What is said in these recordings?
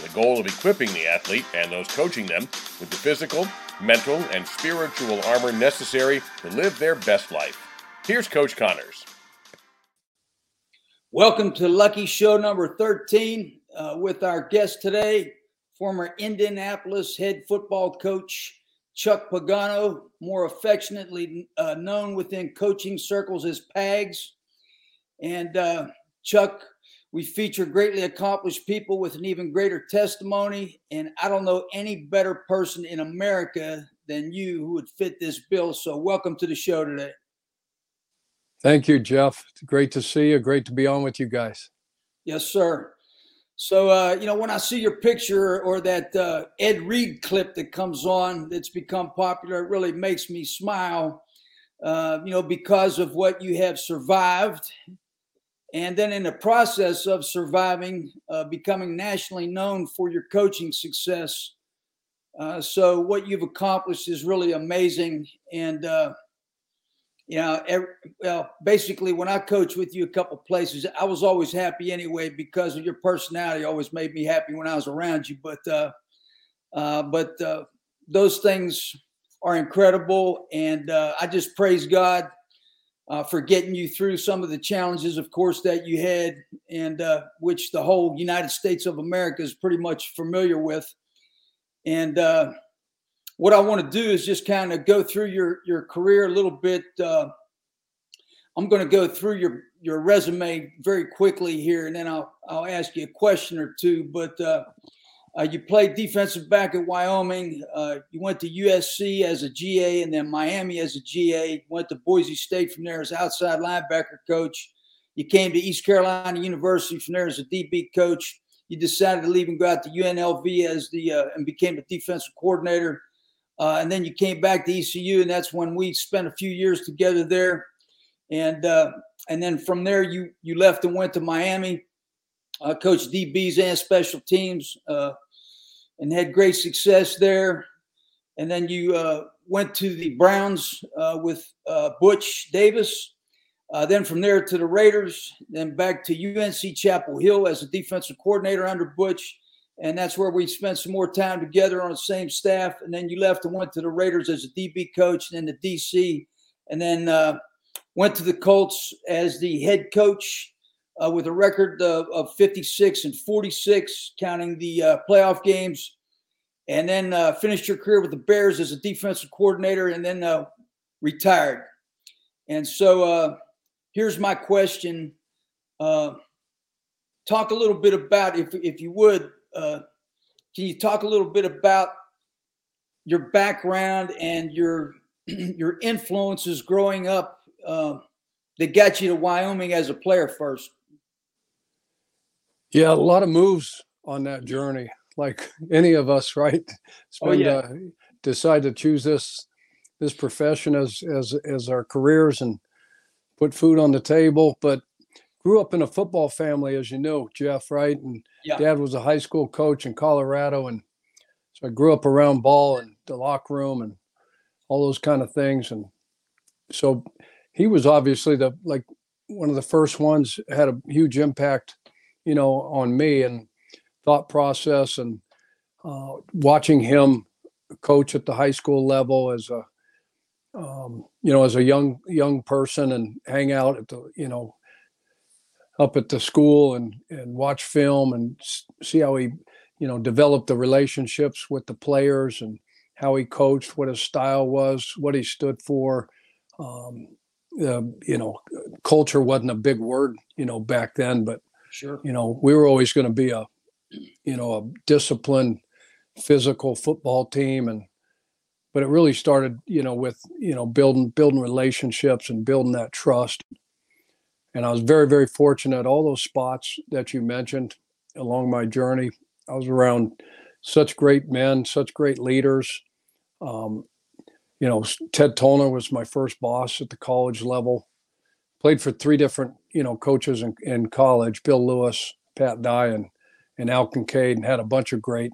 the goal of equipping the athlete and those coaching them with the physical, mental, and spiritual armor necessary to live their best life. Here's Coach Connors. Welcome to Lucky Show number 13 uh, with our guest today, former Indianapolis head football coach Chuck Pagano, more affectionately uh, known within coaching circles as Pags. And uh, Chuck, we feature greatly accomplished people with an even greater testimony. And I don't know any better person in America than you who would fit this bill. So, welcome to the show today. Thank you, Jeff. It's great to see you. Great to be on with you guys. Yes, sir. So, uh, you know, when I see your picture or that uh, Ed Reed clip that comes on that's become popular, it really makes me smile, uh, you know, because of what you have survived. And then in the process of surviving, uh, becoming nationally known for your coaching success. Uh, so, what you've accomplished is really amazing. And, uh, you know, every, well, basically, when I coached with you a couple places, I was always happy anyway because of your personality. Always made me happy when I was around you. But, uh, uh, but uh, those things are incredible, and I just praise God uh, for getting you through some of the challenges, of course, that you had, and uh, which the whole United States of America is pretty much familiar with. And what I want to do is just kind of go through your your career a little bit. Uh, I'm going to go through your your resume very quickly here, and then I'll I'll ask you a question or two. But uh, you played defensive back at Wyoming. Uh, you went to USC as a GA, and then Miami as a GA. Went to Boise State from there as outside linebacker coach. You came to East Carolina University from there as a DB coach. You decided to leave and go out to UNLV as the uh, and became a defensive coordinator uh, and then you came back to ECU, and that's when we spent a few years together there. And uh, and then from there, you you left and went to Miami, uh, coached DBs and special teams, uh, and had great success there. And then you uh, went to the Browns uh, with Butch Davis. then from there to the Raiders, then back to UNC Chapel Hill as a defensive coordinator under Butch and that's where we spent some more time together on the same staff. And then you left and went to the Raiders as a DB coach, and then the DC, and then uh, went to the Colts as the head coach uh, with a record of, of, 56 and 46, counting the uh, playoff games. And then uh, finished your career with the Bears as a defensive coordinator, and then uh, retired. And so uh, here's my question. talk a little bit about, if, if you would, uh, can you talk a little bit about your background and your your influences growing up uh, that got you to Wyoming as a player first? Yeah, a lot of moves on that journey, like any of us, right? Spend, oh, yeah. Uh, decide to choose this this profession as as as our careers and put food on the table, but grew up in a football family, as you know, Jeff, right? And yeah. dad was a high school coach in Colorado. And so I grew up around ball and the locker room and all those kind of things. And so he was obviously the, like, one of the first ones had a huge impact, you know, on me and thought process and uh, watching him coach at the high school level as a, um, you know, as a young young person and hang out at the, you know, up at the school and and watch film and see how he you know developed the relationships with the players and how he coached what his style was what he stood for. Um, uh, you know culture wasn't a big word you know back then but sure you know we were always going to be a you know a disciplined physical football team and but it really started you know with you know building building relationships and building that trust and I was very, very fortunate. All those spots that you mentioned along my journey, I was around such great men, such great leaders. Um, you know, Ted Tollner was my first boss at the college level. Played for three different, you know, coaches in, in college: Bill Lewis, Pat Dye, and and Al Kincaid, and had a bunch of great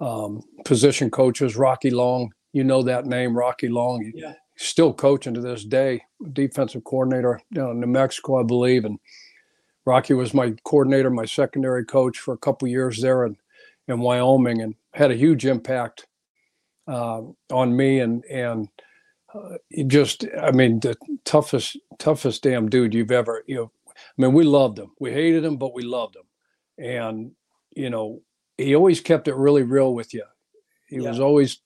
um, position coaches. Rocky Long, you know that name, Rocky Long. Yeah. Still coaching to this day, defensive coordinator down in New Mexico, I believe, and Rocky was my coordinator, my secondary coach for a couple years there in, in Wyoming, and had a huge impact uh, on me. And and uh, just, I mean, the toughest toughest damn dude you've ever you know. I mean, we loved him. We hated him, but we loved him. And you know, he always kept it really real with you. He yeah. was always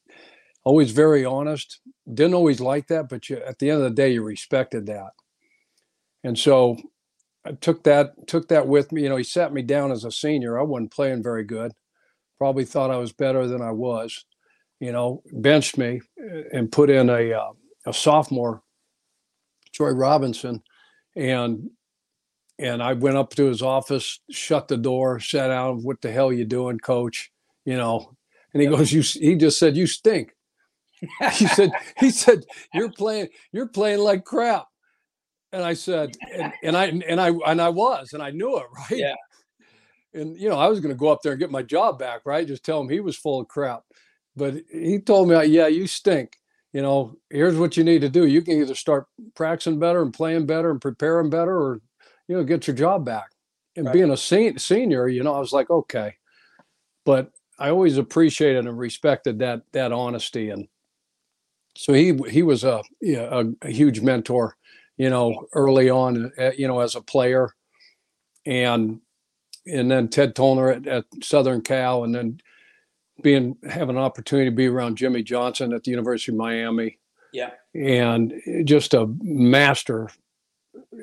always very honest. Didn't always like that, but you, at the end of the day, you respected that. And so I took that took that with me. You know, he sat me down as a senior. I wasn't playing very good. Probably thought I was better than I was. You know, benched me uh, and put in a uh, a sophomore, Troy Robinson, and and I went up to his office, shut the door, sat down. What the hell you doing, coach? You know, and he goes, "You." He just said, "You stink." he said, "He said you're playing. You're playing like crap." And I said, and, and I and I and I was, and I knew it, right? Yeah. And you know, I was going to go up there and get my job back, right? Just tell him he was full of crap. But he told me, yeah, you stink. You know, here's what you need to do. You can either start practicing better and playing better and preparing better, or you know, get your job back. And right. being a sen- senior, you know, I was like, okay. But I always appreciated and respected that that honesty, and so he he was a a, a huge mentor you know, early on, uh, you know, as a player, and and then Ted Tollner at, at Southern Cal, and then being having an opportunity to be around Jimmy Johnson at the University of Miami. Yeah, and just a master.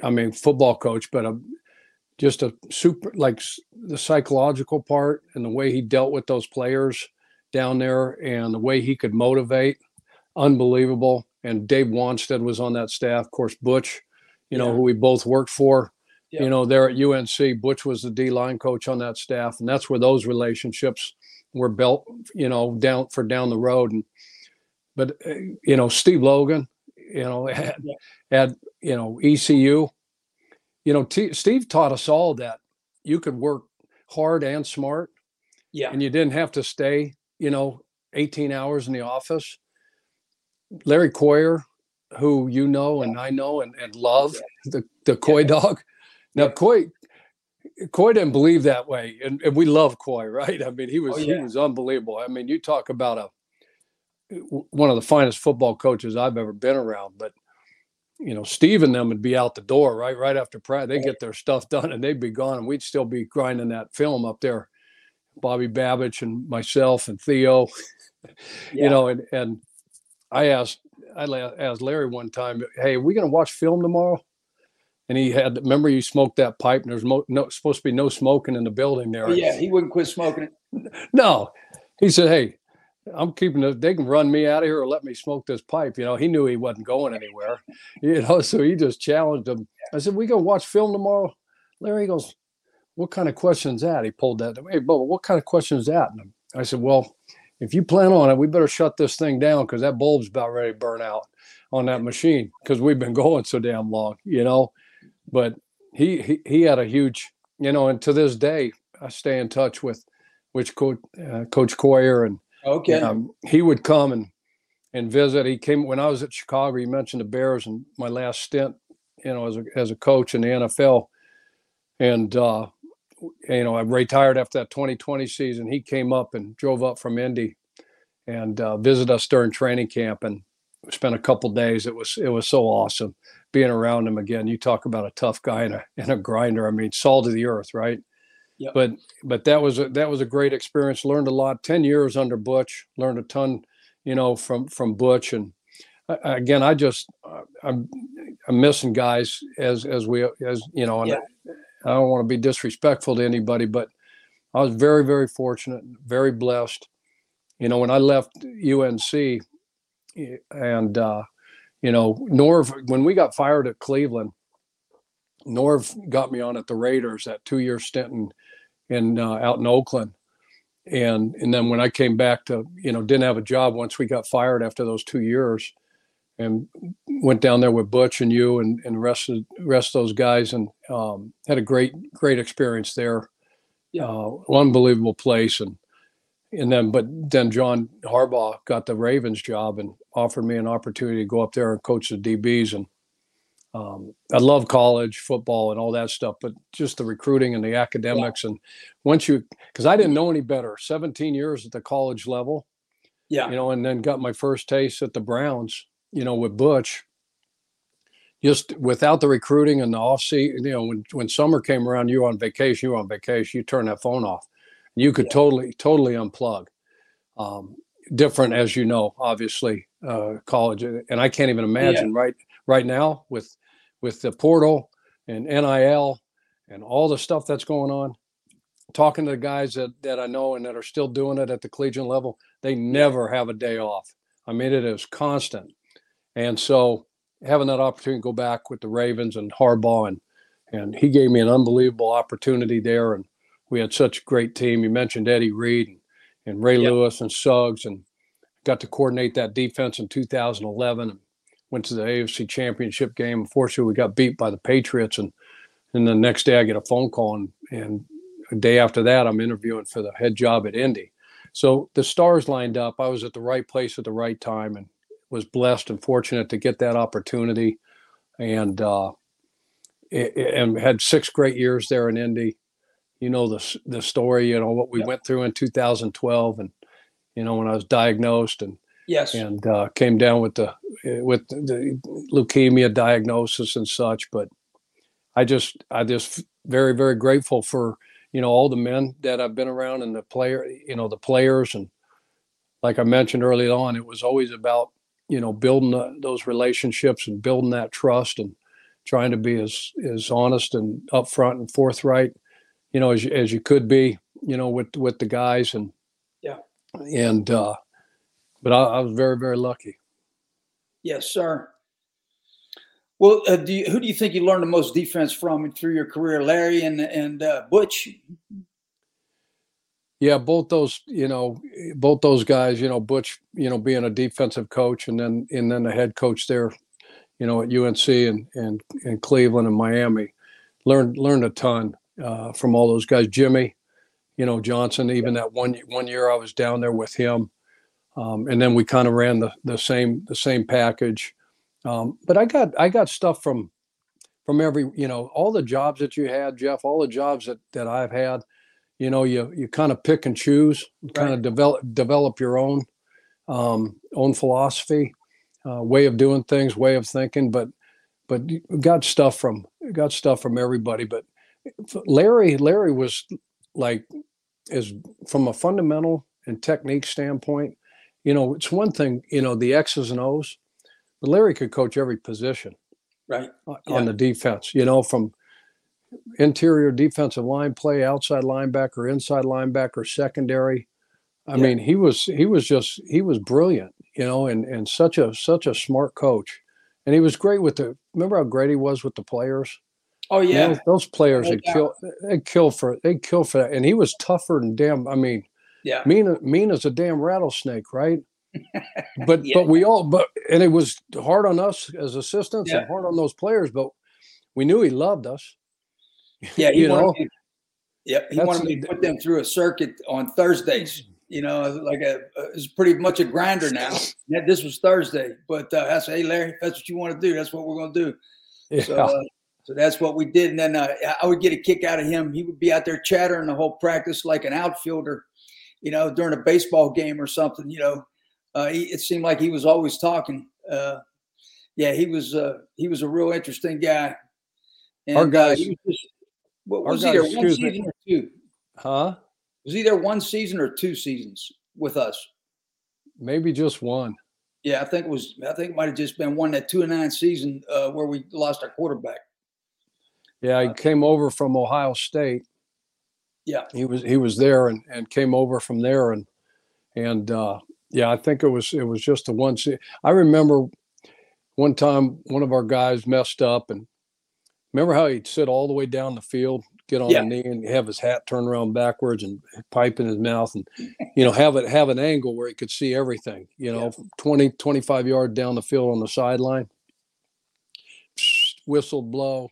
I mean, football coach, but a just a super like the psychological part and the way he dealt with those players down there and the way he could motivate unbelievable and Dave Wannstedt was on that staff. Of course, Butch, you know, yeah. who we both worked for, yeah. you know, there at UNC. Butch was the D line coach on that staff, and that's where those relationships were built, you know, down for down the road. And but uh, you know, Steve Logan, you know, had, had you know ECU. You know, T- Steve taught us all that you could work hard and smart. Yeah. And you didn't have to stay, you know, 18 hours in the office Larry Coyer, who you know and I know and, and love, the, the Coy yeah. dog. Now, Coy, Coy didn't believe that way, and, and we love Coy, right? I mean, he oh, was oh, yeah. he was unbelievable. I mean, you talk about a one of the finest football coaches I've ever been around. But you know, Steve and them would be out the door right right after practice. They get their stuff done and they'd be gone, and we'd still be grinding that film up there. Bobby Babich and myself and Theo, yeah. you know, and and I asked I asked Larry one time, "Hey, are we going to watch film tomorrow?" And he had remember you smoked that pipe, and there's mo- no, supposed to be no smoking in the building there. Yeah, he wouldn't quit smoking it. No, he said, "Hey, I'm keeping it. They can run me out of here or let me smoke this pipe." You know, he knew he wasn't going anywhere. You know, so he just challenged him. I said, "We gonna watch film tomorrow?" Larry goes, "What kind of question's that?" He pulled that. Hey, Bubba, what kind of question is that? And I said, "Well." if you plan on it, we better shut this thing down because that bulb's about ready to burn out on that machine because we've been going so damn long, you know. But he, he he had a huge, you know, and to this day I stay in touch with which coach uh, Coach Coyer and okay, um, he would come and and visit. He came when I was at Chicago. He mentioned the Bears and my last stint, you know, as a as a coach in the NFL, and uh, you know, I retired after that 2020 season. He came up and drove up from Indy and uh, visited us during training camp and spent a couple days. It was it was so awesome being around him again. You talk about a tough guy and a and a grinder. I mean, salt of the earth, right? Yep. But but that was a, that was a great experience. Learned a lot. Ten years under Butch. Learned a ton, you know, from from Butch. And uh, again, I just uh, I'm I'm missing guys as as we as you know, and yeah. I don't want to be disrespectful to anybody, but I was very, very fortunate, very blessed. You know, when I left UNC, and uh, you know, Norv, when we got fired at Cleveland, Norv got me on at the Raiders that two-year stint in, in uh, out in Oakland, and and then when I came back to you know didn't have a job once we got fired after those two years, and went down there with Butch and you and and rest of, rest of those guys and um, had a great great experience there. Yeah, uh, unbelievable place and and then but then John Harbaugh got the Ravens job and offered me an opportunity to go up there and coach the DBs and um, I love college football and all that stuff, but just the recruiting and the academics. Yeah. And once you, because I didn't know any better, 17 years at the college level. Yeah. You know, and then got my first taste at the Browns, you know, with Butch. Just without the recruiting and the off season, you know, when, when summer came around, you were on vacation, you were on vacation, you turn that phone off. You could yeah. totally, totally unplug. Um, different, as you know, obviously, uh, college. And I can't even imagine yeah. right right now with with the portal and NIL and all the stuff that's going on, talking to the guys that, that I know and that are still doing it at the collegiate level, they never have a day off. I mean, it is constant. And so having that opportunity to go back with the Ravens and Harbaugh and and he gave me an unbelievable opportunity there. And we had such a great team. You mentioned Eddie Reed and, Ray yep. Lewis and Suggs and got to coordinate that defense in 2011. And went to the AFC Championship game. Unfortunately, we got beat by the Patriots, and and the next day I get a phone call, and and a day after that I'm interviewing for the head job at Indy. So the stars lined up. I was at the right place at the right time, and was blessed and fortunate to get that opportunity, and uh, and had six great years there in Indy. You know the the story. You know what we went through in 2012, and you know when I was diagnosed and Yes. And uh, came down with the with the leukemia diagnosis and such. But I just I just very very grateful for you know all the men that I've been around and the player you know the players and like I mentioned early on, it was always about you know building the, those relationships and building that trust and trying to be as as honest and upfront and forthright you know as you, as you could be you know with with the guys and yeah and uh but I, I was very, very lucky. Yes, sir. Well, uh, do you, who do you think you learned the most defense from through your career, Larry and and uh, Butch? Yeah, both those, you know, both those guys, you know, Butch, you know, being a defensive coach and then and then the head coach there, you know, at UNC and and, and Cleveland and Miami, learned learned a ton uh, from all those guys. Jimmy, you know, Johnson, even that one one year I was down there with him, um, and then we kind of ran the, the same the same package. Um, but I got I got stuff from from every you know all the jobs that you had, Jeff, all the jobs that that I've had. You know, you you kind of pick and choose, kind of develop develop your own um, own philosophy, uh, way of doing things, way of thinking. But but got stuff from got stuff from everybody. But Larry Larry was like is from a fundamental and technique standpoint you know, it's one thing, you know, the X's and O's, but Larry could coach every position right on yeah. the defense, you know, from interior defensive line play, outside linebacker, inside linebacker, secondary. I yeah. mean, he was he was just he was brilliant, you know, and and such a such a smart coach. And he was great with the remember how great he was with the players? Oh yeah. those, those players they kill they kill for they kill for that. And he was tougher than damn I mean, yeah. Mean mean as a damn rattlesnake, right? but yeah. but we all but and it was hard on us as assistants yeah. and hard on those players, but we knew he loved us. Yeah, you know. Me, yeah, he wanted me to put them through a circuit on Thursdays. You know, like a it's pretty much a grinder now. Yeah, this was Thursday, but uh, I said, "Hey, Larry, that's what you want to do. That's what we're going to do." Yeah. So, uh, so that's what we did. And then uh, I would get a kick out of him. He would be out there chattering the whole practice like an outfielder you know, during a baseball game or something, you know, uh, he, it seemed like he was always talking. Uh, yeah, he was uh, he was a real interesting guy. And, our uh, was, just, what, was he there one season me. or two? Huh? Was he there one season or two seasons with us? Maybe just one. Yeah, I think it was. I think it might have just been one that two and nine season uh, where we lost our quarterback. Yeah, he uh, came over from Ohio State yeah, he was he was there and, and came over from there and and uh, yeah, I think it was it was just the one. I remember one time one of our guys messed up and remember how he'd sit all the way down the field get on Yeah. a knee and have his hat turned around backwards and pipe in his mouth and you know have it have an angle where he could see everything you know 20 25 yard down the field on the sideline whistle blow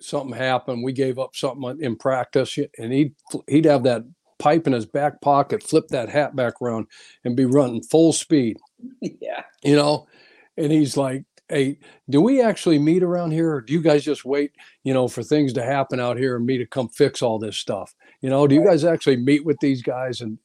something happened we gave up something in practice and he'd he'd have that pipe in his back pocket flip that hat back around and be running full speed. Yeah. you know? And he's like hey do we actually meet around here or do you guys just wait you know for things to happen out here and me to come fix all this stuff? You know do you guys actually meet with these guys? And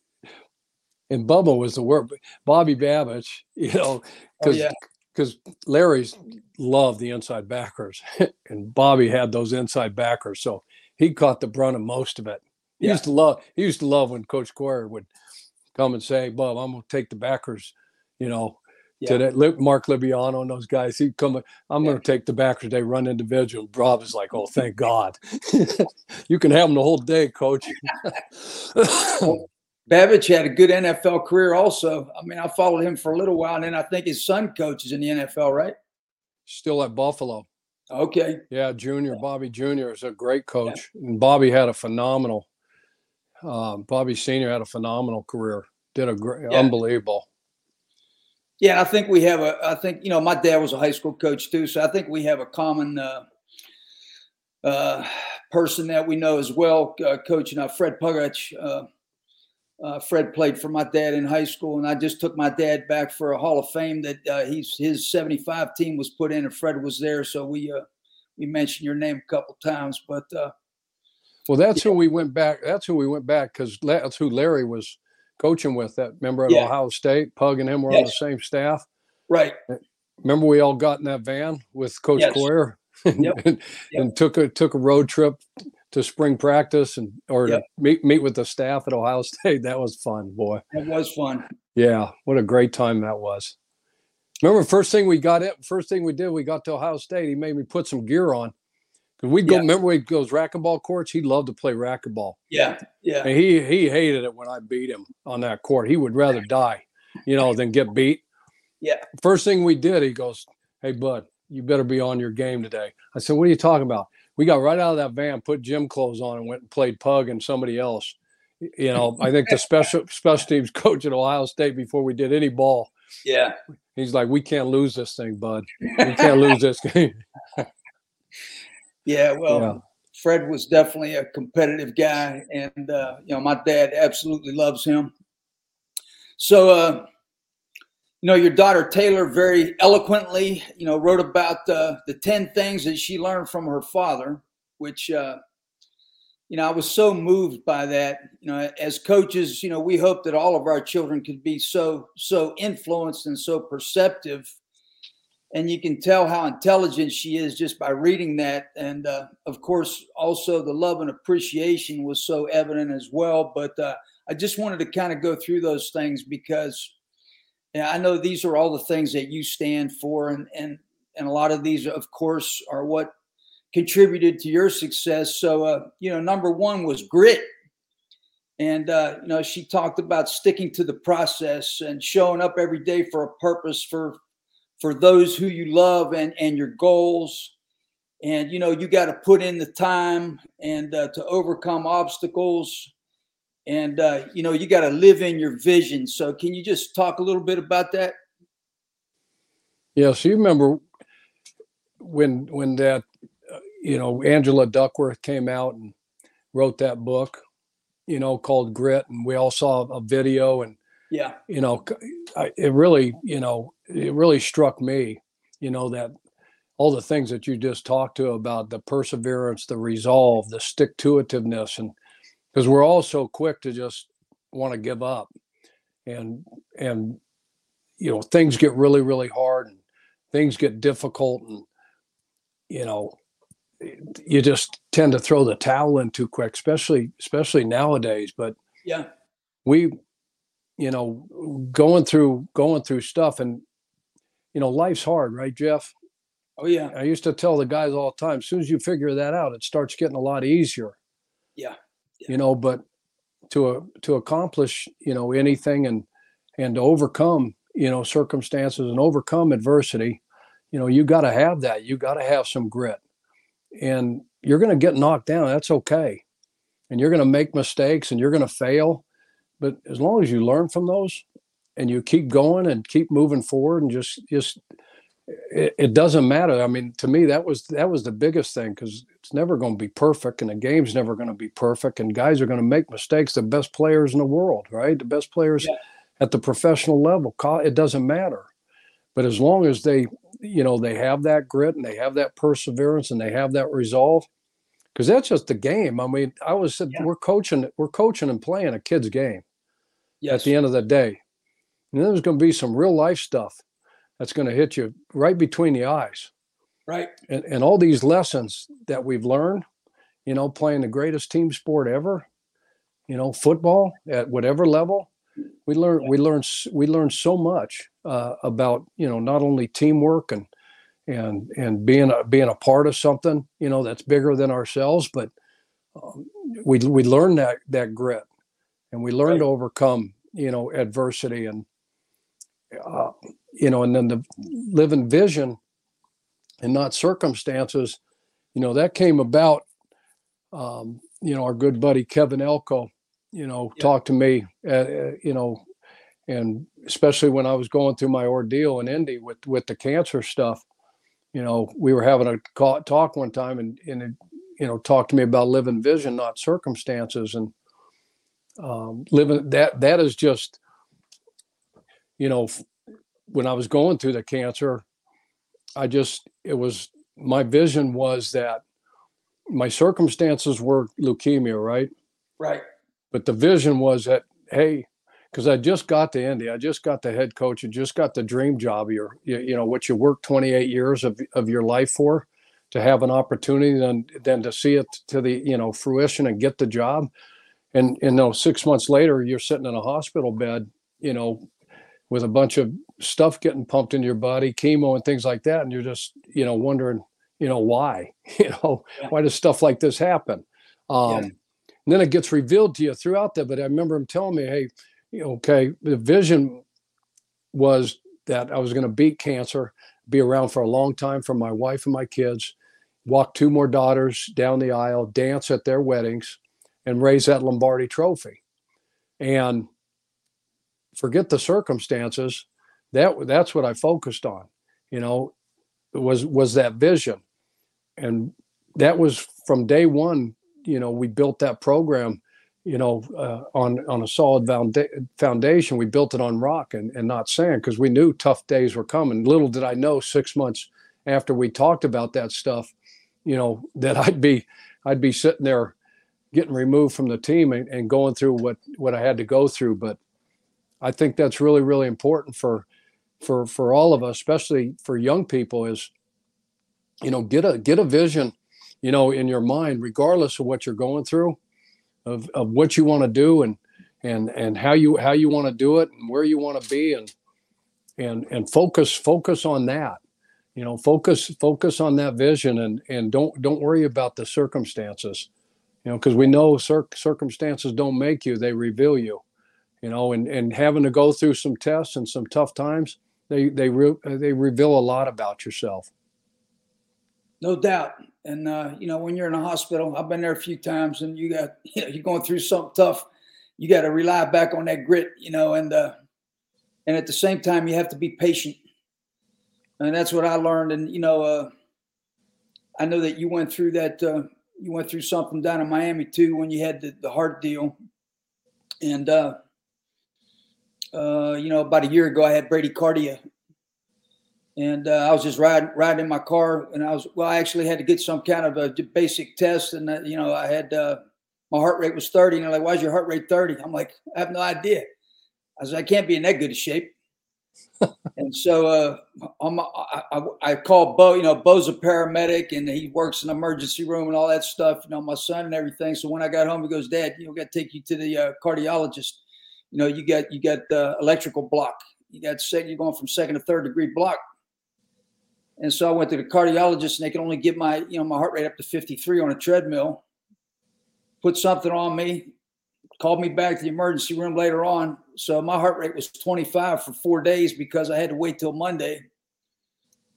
and bubba was the word bobby Babich you know Oh, because yeah. Because larry's loved the inside backers and bobby had those inside backers so he caught the brunt of most of it he Yeah. used to love he used to love when coach Coyer would come and say "Bob, i'm going to take the backers you know Yeah. to that Mark Libiano and those guys. He'd come, I'm Yeah. going to take the backers. They run individual. Rob is like, oh, thank God. you can have them the whole day, coach. Babich had a good NFL career also. I mean, I followed him for a little while, and then I think his son coaches in the NFL, right? Still at Buffalo. Okay. Yeah, Junior, Bobby Junior is a great coach. And Bobby had a phenomenal, um, Bobby Senior had a phenomenal career. Did a great, Yeah. unbelievable. Yeah, I think we have a. I think you know, my dad was a high school coach too, so I think we have a common uh, uh, person that we know as well, uh, coaching uh, Fred Pagac. Uh, uh, Fred played for my dad in high school, and I just took my dad back for a Hall of Fame that uh, he's his '75 team was put in, and Fred was there. So we uh, we mentioned your name a couple times, but uh, Well, that's who we went back. That's who we went back because that's who Larry was coaching with. That member at Yeah. Ohio State, Pug and him were on the same staff. right, Remember, we all got in that van with Coach Yes. Coyer and, Yep. and, Yep. and took a took a road trip to spring practice and or Yep. to meet meet with the staff at Ohio State. That was fun, boy. that was fun. Yeah, what a great time that was. Remember, first thing we got it, first thing we did, we got to Ohio State. He made me put some gear on. Cause we'd go, Yeah. remember we goes racquetball courts. He loved to play racquetball. Yeah, yeah, And he he hated it when I beat him on that court. He would rather die, you know, than get beat. Yeah. First thing we did, he goes, Hey bud, you better be on your game today. I said, What are you talking about? We got right out of that van, put gym clothes on, and went and played pug and somebody else. You know, I think the special special teams coach at Ohio State before we did any ball. yeah. He's like, We can't lose this thing, bud. We can't lose this game. Yeah, well, Yeah. Fred was definitely a competitive guy, and uh, you know my dad absolutely loves him. So, uh, you know, your daughter Taylor very eloquently, you know, wrote about uh, the ten things that she learned from her father, which uh, you know I was so moved by that. You know, as coaches, you know, we hope that all of our children could be so so influenced and so perceptive. And you can tell how intelligent she is just by reading that. And uh, of course also the love and appreciation was so evident as well. But uh, i just wanted to kind of go through those things because yeah, i know these are all the things that you stand for and and and a lot of these of course are what contributed to your success. So uh, you know number one was grit. And uh, you know she talked about sticking to the process and showing up every day for a purpose for for those who you love and and your goals. And you know you got to put in the time and uh, to overcome obstacles and uh, you know you got to live in your vision. So can you just talk a little bit about that? Yeah, so you remember when when that uh, you know Angela Duckworth came out and wrote that book, you know, called Grit, and we all saw a video, and yeah. you know, I, it really, you know, it really struck me, you know, that all the things that you just talked to about the perseverance, the resolve, the stick to itiveness, and because we're all so quick to just want to give up, and and you know things get really really hard and things get difficult and you know you just tend to throw the towel in too quick especially especially nowadays but yeah. we you know going through going through stuff and you know life's hard right jeff? Oh yeah. I used to tell the guys all the time as soon as you figure that out it starts getting a lot easier. Yeah. You know but to to accomplish you know anything and and to overcome you know circumstances and overcome adversity you know you got to have that you got to have some grit and you're going to get knocked down. That's okay. And you're going to make mistakes and you're going to fail. But as long as you learn from those and you keep going and keep moving forward and just, just, it, it doesn't matter. I mean, to me, that was, that was the biggest thing because it's never going to be perfect and the game's never going to be perfect and guys are going to make mistakes. The best players in the world, right? The best players yeah. at the professional level, it doesn't matter. But as long as they, you know, they have that grit and they have that perseverance and they have that resolve, because that's just the game. I mean, I was yeah. we're coaching, we're coaching and playing a kid's game. Yes. At the end of the day, and there's going to be some real life stuff that's going to hit you right between the eyes. Right. And and all these lessons that we've learned, you know, playing the greatest team sport ever, you know, football at whatever level, we learn we learn we learn so much uh, about you know not only teamwork and and and being a being a part of something you know that's bigger than ourselves but um, we we learn that that grit and we learn right. to overcome you know adversity and uh, you know and then the living vision and not circumstances you know that came about um, you know our good buddy kevin elko you know, yeah. talk to me, uh, uh, you know, and especially when I was going through my ordeal in Indy with with the cancer stuff, you know, we were having a call, talk one time, and and it, you know, talked to me about living vision, not circumstances, and um, living that that is just, you know, when I was going through the cancer, I just it was my vision was that my circumstances were leukemia, right? Right. But the vision was that, hey, because I just got to Indy, I just got the head coach, and just got the dream job. Your, you, you know, what you worked 28 years of, of your life for, to have an opportunity, then then to see it to the you know fruition and get the job, and and you know six months later you're sitting in a hospital bed, you know, with a bunch of stuff getting pumped in your body, chemo and things like that, and you're just you know wondering, you know, why, you know, yeah. why does stuff like this happen? Um, yeah and then it gets revealed to you throughout that. But I remember him telling me, hey, okay, the vision was that I was going to beat cancer, be around for a long time for my wife and my kids, walk two more daughters down the aisle, dance at their weddings, and raise that Lombardi trophy. And forget the circumstances. That that's what I focused on. You know, was was that vision, and that was from day one you know we built that program you know uh, on on a solid foundation. We built it on rock and, and not sand because we knew tough days were coming. Little did i know six months after we talked about that stuff you know that i'd be i'd be sitting there getting removed from the team and, and going through what what i had to go through. But i think that's really really important for for for all of us especially for young people is you know get a get a vision you know, in your mind, regardless of what you're going through, of, of what you want to do and and and how you how you want to do it and where you want to be and and and focus focus on that. You know focus focus on that vision and and don't don't worry about the circumstances. You know because we know cir- circumstances don't make you they reveal you. You know and and having to go through some tests and some tough times they they re- they reveal a lot about yourself no doubt and uh, you know, when you're in a hospital, I've been there a few times, and you got you know you're going through something tough. You got to rely back on that grit, you know, and uh, and at the same time, you have to be patient. And that's what I learned. And you know, uh, I know that you went through that. Uh, you went through something down in Miami too when you had the, the heart deal. And uh, uh, you know, about a year ago, I had bradycardia, and uh, I was just riding riding in my car, and I was well. I actually had to get some kind of a basic test, and uh, you know, I had uh, my heart rate was thirty, and they're like, "Why is your heart rate 30? I'm like, "I have no idea." I said, "I can't be in that good a shape." and so uh, I, I, I, called Bo. You know, Bo's a paramedic, and he works in the emergency room and all that stuff. You know, my son and everything. So when I got home, he goes, "Dad, you know, got to take you to the uh, cardiologist. You know, you got you got the electrical block. You got second. You're going from second to third degree block." And so I went to the cardiologist, and they could only get my, you know, my heart rate up to 53 on a treadmill. Put something on me, called me back to the emergency room later on. So my heart rate was 25 for four days because I had to wait till Monday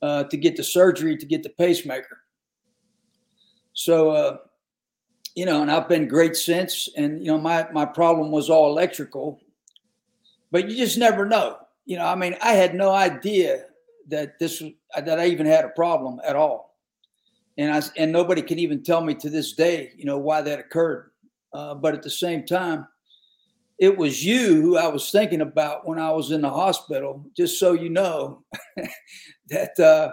uh, to get the surgery to get the pacemaker. So, uh, you know, and I've been great since. And you know, my my problem was all electrical, but you just never know. You know, I mean, I had no idea that this was that I even had a problem at all, and I and nobody can even tell me to this day, you know, why that occurred. Uh, but at the same time, it was you who I was thinking about when I was in the hospital. Just so you know, that uh,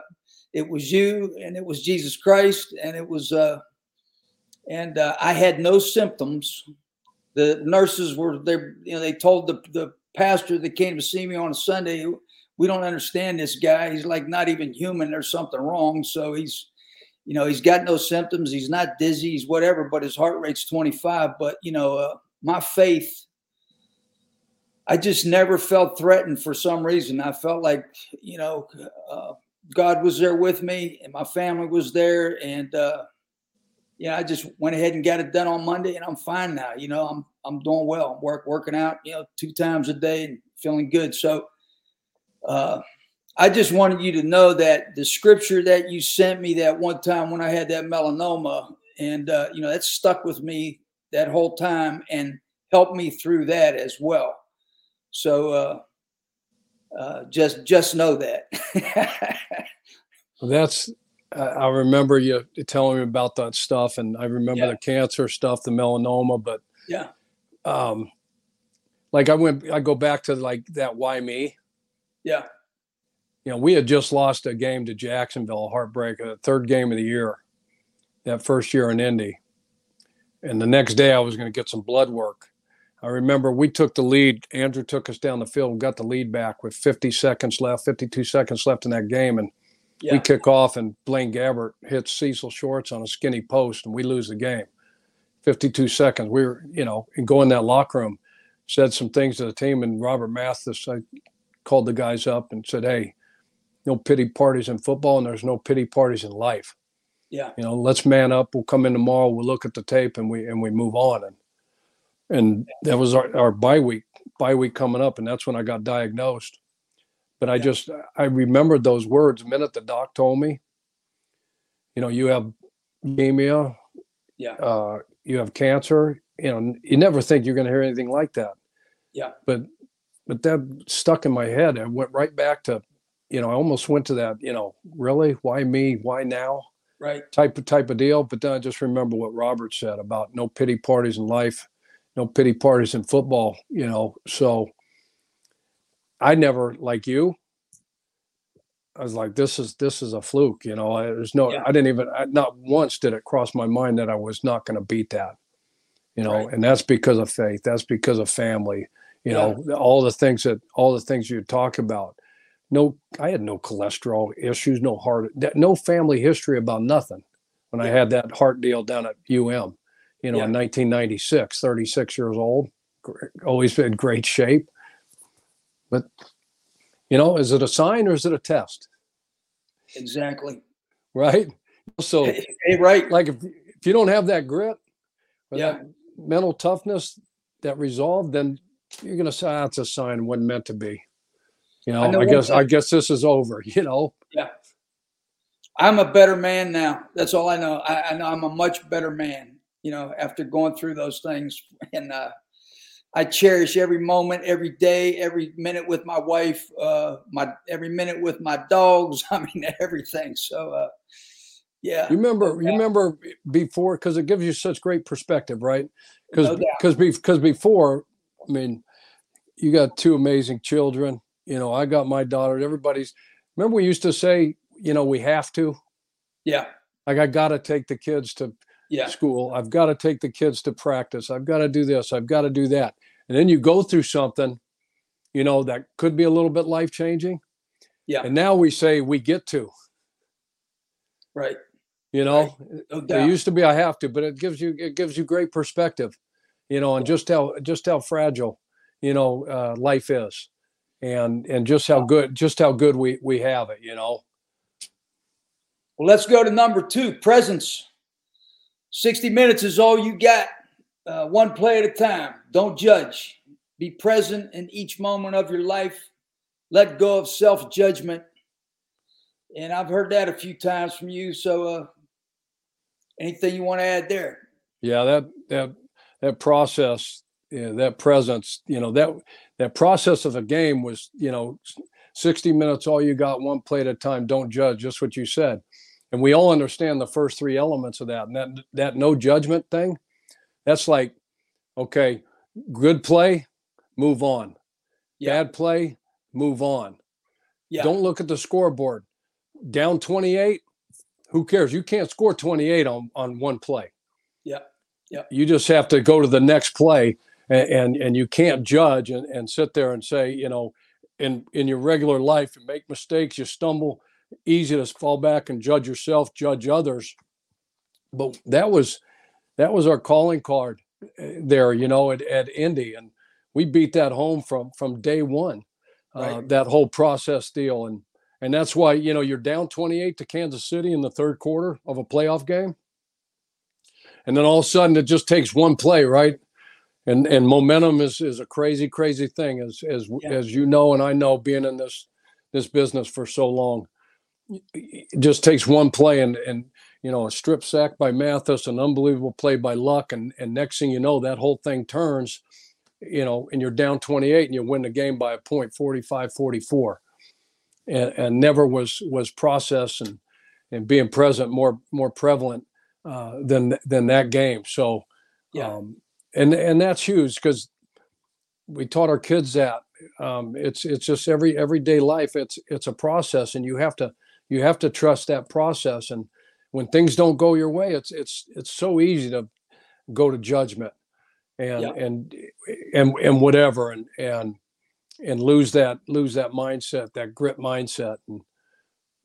it was you, and it was Jesus Christ, and it was. Uh, and uh, I had no symptoms. The nurses were there. You know, they told the the pastor that came to see me on a Sunday, "We don't understand this guy. He's like not even human. There's something wrong." So he's, you know, he's got no symptoms. He's not dizzy. He's whatever, but his heart rate's 25. But you know, uh, my faith. I just never felt threatened for some reason. I felt like, you know, uh, God was there with me, and my family was there, and uh, yeah, I just went ahead and got it done on Monday, and I'm fine now. You know, I'm I'm doing well. I'm work working out, you know, two times a day and feeling good. So, uh, I just wanted you to know that the scripture that you sent me that one time when I had that melanoma, and uh, you know, that stuck with me that whole time and helped me through that as well. So, uh, uh, just just know that. that's I remember you telling me about that stuff, and I remember yeah. the cancer stuff, the melanoma. But yeah, um, like I went, I go back to like that. Why me? Yeah, you know, we had just lost a game to Jacksonville, a heartbreaker, the third game of the year, that first year in Indy, and the next day I was going to get some blood work. I remember we took the lead. Andrew took us down the field, got the lead back with 50 seconds left, 52 seconds left in that game, and yeah. we kick off and Blaine Gabbert hits Cecil Shorts on a skinny post and we lose the game. 52 seconds. We were, you know, and go in that locker room, said some things to the team. And Robert Mathis, I called the guys up and said, Hey, no pity parties in football and there's no pity parties in life. Yeah. You know, let's man up. We'll come in tomorrow. We'll look at the tape and we, and we move on. And, and that was our, our bye week, bye week coming up. And that's when I got diagnosed. But I just I remembered those words the minute the doc told me. You know, you have leukemia. Yeah. Uh, you have cancer. You know, you never think you're going to hear anything like that. Yeah. But but that stuck in my head and went right back to, you know, I almost went to that. You know, really, why me? Why now? Right. Type of type of deal. But then I just remember what Robert said about no pity parties in life, no pity parties in football. You know, so I never like you. I was like, this is this is a fluke, you know. There's no, yeah. I didn't even, I, not once did it cross my mind that I was not going to beat that, you know. Right. And that's because of faith. That's because of family, you yeah. know. All the things that, all the things you talk about. No, I had no cholesterol issues, no heart, no family history about nothing. When yeah. I had that heart deal down at UM, you know, in 1996, 36 years old, always been in great shape but you know, is it a sign or is it a test? Exactly. Right. So, hey, right. Like if if you don't have that grit, yeah, that mental toughness, that resolve, then you're gonna say that's ah, a sign wasn't meant to be. You know, I, I guess I guess this is over. You know. Yeah. I'm a better man now. That's all I know. I, I know I'm a much better man. You know, after going through those things, and uh, I cherish every moment, every day, every minute with my wife, uh, my every minute with my dogs. I mean, everything. So, uh, yeah. You remember? You remember before because it gives you such great perspective, right? Because because no because before, I mean, you got two amazing children. You know, I got my daughter. Everybody's. Remember, we used to say, you know, we have to. Yeah. Like I got to take the kids to yeah. school. I've got to take the kids to practice. I've got to do this. I've got to do that. And then you go through something, you know, that could be a little bit life changing. Yeah. And now we say we get to. Right. You know, right. no used to be I have to, but it gives you it gives you great perspective, you know, and just how just how fragile, you know, uh, life is, and and just how good just how good we we have it, you know. Well, let's go to number two, presence. 60 minutes is all you got, uh, one play at a time. Don't judge. Be present in each moment of your life. Let go of self judgment. And I've heard that a few times from you. So, uh, anything you want to add there? Yeah, that that that process, that presence, you know, that that process of a game was, you know, 60 minutes, all you got, one play at a time. Don't judge, just what you said. And we all understand the first three elements of that. And that that no judgment thing, that's like, okay, good play, move on. Yeah. Bad play, move on. Yeah. Don't look at the scoreboard. Down 28, who cares? You can't score 28 on, on one play. Yeah. Yeah. You just have to go to the next play and and, and you can't judge and, and sit there and say, you know, in in your regular life, you make mistakes, you stumble, easy to fall back and judge yourself, judge others. But that was that was our calling card eh, there, you know, at, at Indy. And we beat that home from from day one. Uh, right. Uh, that whole process deal. And and that's why, you know, you're down 28 to Kansas City in the third quarter of a playoff game. And then all of a sudden it just takes one play, right? And and momentum is is a crazy, crazy thing, as as yeah. as you know, and I know being in this this business for so long. It just takes one play and and you know, a strip sack by Mathis, an unbelievable play by Luck, and and next thing you know, that whole thing turns, you know, and you're down 28 and you win the game by a point 45 44 and, and never was was process and and being present more more prevalent uh, than than that game. So, yeah, um, and and that's huge because we taught our kids that um, it's it's just every everyday life. It's it's a process, and you have to you have to trust that process. And when things don't go your way, it's it's it's so easy to go to judgment and yeah. and and and whatever and and and lose that lose that mindset, that grit mindset, and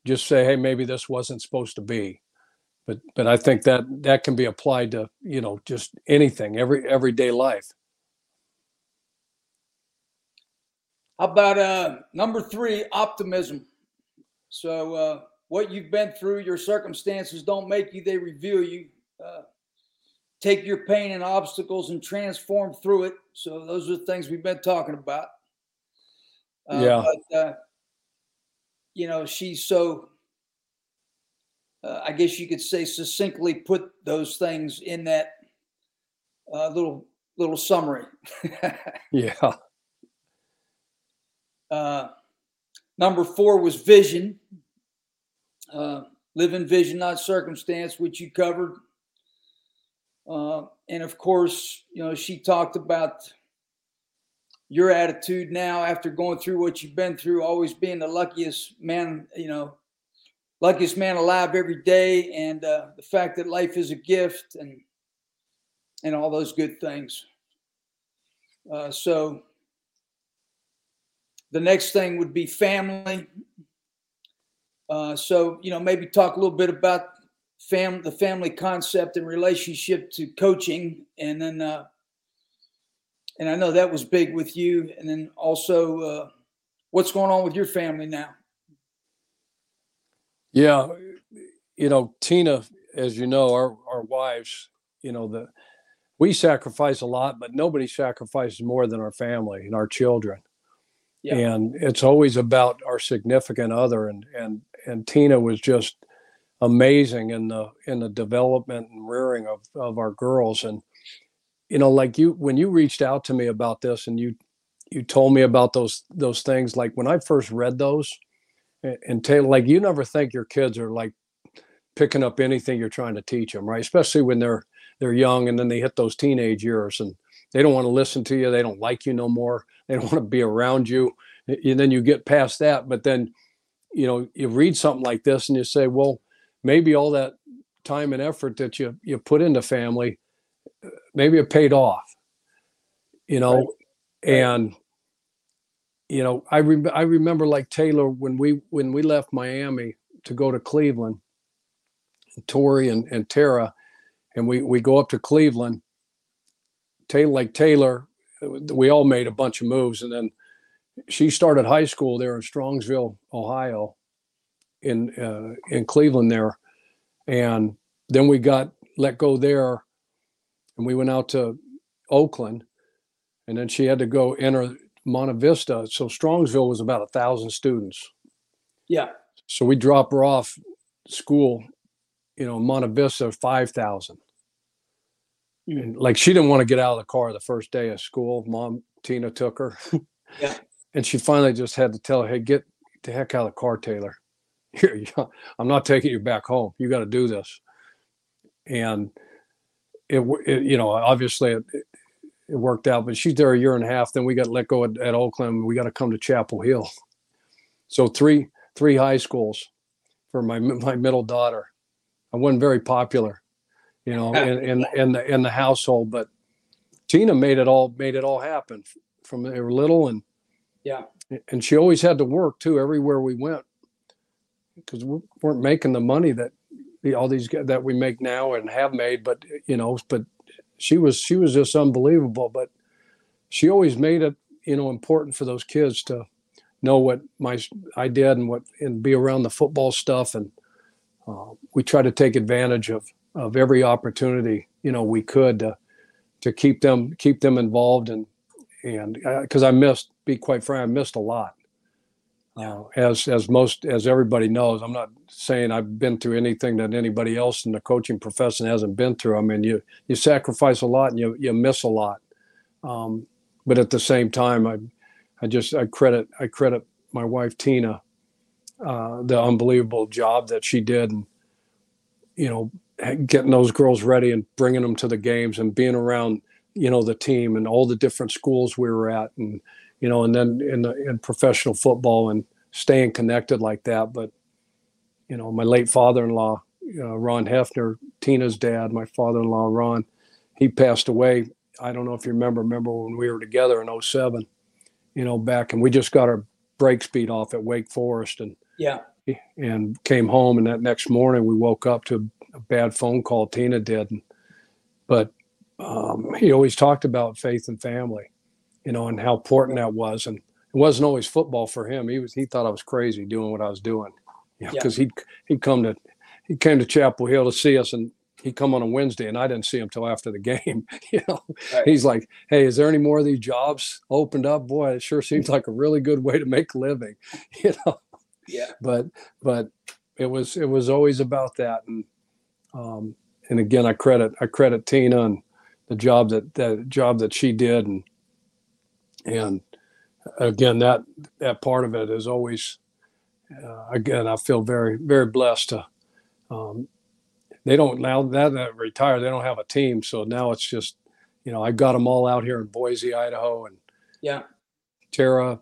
just say, hey, maybe this wasn't supposed to be. But but I think that that can be applied to you know just anything, every everyday life. How about uh, number three, optimism? So uh, what you've been through, your circumstances don't make you; they reveal you. Uh, take your pain and obstacles and transform through it. So those are the things we've been talking about. Uh, yeah. But, uh, you know, she's so, uh, I guess you could say, succinctly put those things in that uh, little little summary. yeah. Uh, number four was vision. Uh, live in vision, not circumstance, which you covered. and of course, you know, she talked about your attitude now after going through what you've been through, always being the luckiest man, you know, luckiest man alive every day, and uh, the fact that life is a gift and and all those good things. Uh, so the next thing would be family. Uh, so you know, maybe talk a little bit about fam the family concept and relationship to coaching, and then uh, and I know that was big with you. And then also, uh, what's going on with your family now? Yeah, you know, Tina, as you know, our our wives, you know, the we sacrifice a lot, but nobody sacrifices more than our family and our children. Yeah. And it's always about our significant other, and and and Tina was just amazing in the in the development and rearing of of our girls and you know like you when you reached out to me about this and you you told me about those those things like when i first read those and, taylor like you never think your kids are like picking up anything you're trying to teach them right especially when they're they're young and then they hit those teenage years and they don't want to listen to you they don't like you no more they don't want to be around you and then you get past that but then you know you read something like this and you say well maybe all that time and effort that you you put into family uh, maybe it paid off, you know, right. and you know, I re- I remember like Taylor when we when we left Miami to go to Cleveland, Tori and, and Tara, and we we go up to Cleveland. Taylor like Taylor, we all made a bunch of moves, and then she started high school there in Strongsville, Ohio, in uh, in Cleveland there, and then we got let go there and we went out to Oakland, and then she had to go enter Monte Vista. So Strongsville was about a thousand students. Yeah. So we drop her off school you know, Monte Vista, 5,000. And like she didn't want to get out of the car the first day of school. Mom, Tina took her. Yeah. and she finally just had to tell her, hey, get the heck out of the car, Taylor. Here, I'm not taking you back home. You got to do this. And it, it, you know, obviously it, it worked out, but she's there a year and a half. Then we got let go at, at Oakland. We got to come to Chapel Hill. So three, three high schools for my, my middle daughter. I wasn't very popular, you know, in, in, in the, in the household, but Tina made it all, made it all happen from they were little. And, Yeah. and she always had to work too, everywhere we went. Cause we weren't making the money that the, all these that we make now and have made, but you know, but she was, she was just unbelievable, but she always made it, you know, important for those kids to know what my, I did and what, and be around the football stuff. And, uh, we try to take advantage of, of every opportunity, you know, we could to, to keep them, keep them involved and, and because I missed, be quite frank, I missed a lot. Uh, as as most as everybody knows, I'm not saying I've been through anything that anybody else in the coaching profession hasn't been through. I mean, you you sacrifice a lot and you you miss a lot, um, but at the same time, I I just I credit I credit my wife Tina, uh, the unbelievable job that she did, and you know, getting those girls ready and bringing them to the games and being around you know the team and all the different schools we were at and you know and then in the in professional football and staying connected like that but you know my late father-in-law uh, ron hefner tina's dad my father-in-law ron he passed away i don't know if you remember remember when we were together in 07 you know back and we just got our break speed off at wake forest and Yeah. and came home and that next morning we woke up to a bad phone call tina did but um, he always talked about faith and family, you know, and how important that was. And it wasn't always football for him. He was he thought I was crazy doing what I was doing, you know, Yeah. because he'd he'd come to he came to Chapel Hill to see us, and he come on a Wednesday, and I didn't see him till after the game. You know, Right. he's like, "Hey, is there any more of these jobs opened up? Boy, it sure seems like a really good way to make a living." You know, Yeah. but but it was it was always about that and um and again i credit i credit tina and the job that that job that she did and and again that that part of it is always uh, again i feel very very blessed to um they don't now that that retire they don't have a team so now it's just you know i got them all out here in boise idaho and Yeah. Tara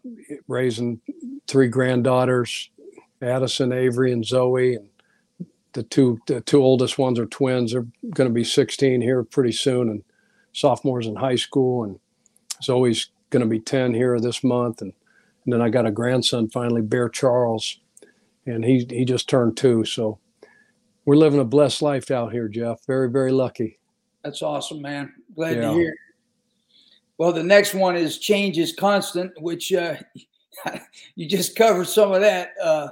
raising three granddaughters, Addison, Avery, and Zoe, and the two the two oldest ones are twins. They're going to be 16 here pretty soon, and sophomores in high school. And Zoe's going to be 10 here this month, and, and then I got a grandson finally, Bear Charles, and he he just turned two. So we're living a blessed life out here, Jeff. Very very lucky. That's awesome, man. Glad Yeah. to hear. Well, the next one is change is constant, which uh, you just covered some of that. Uh,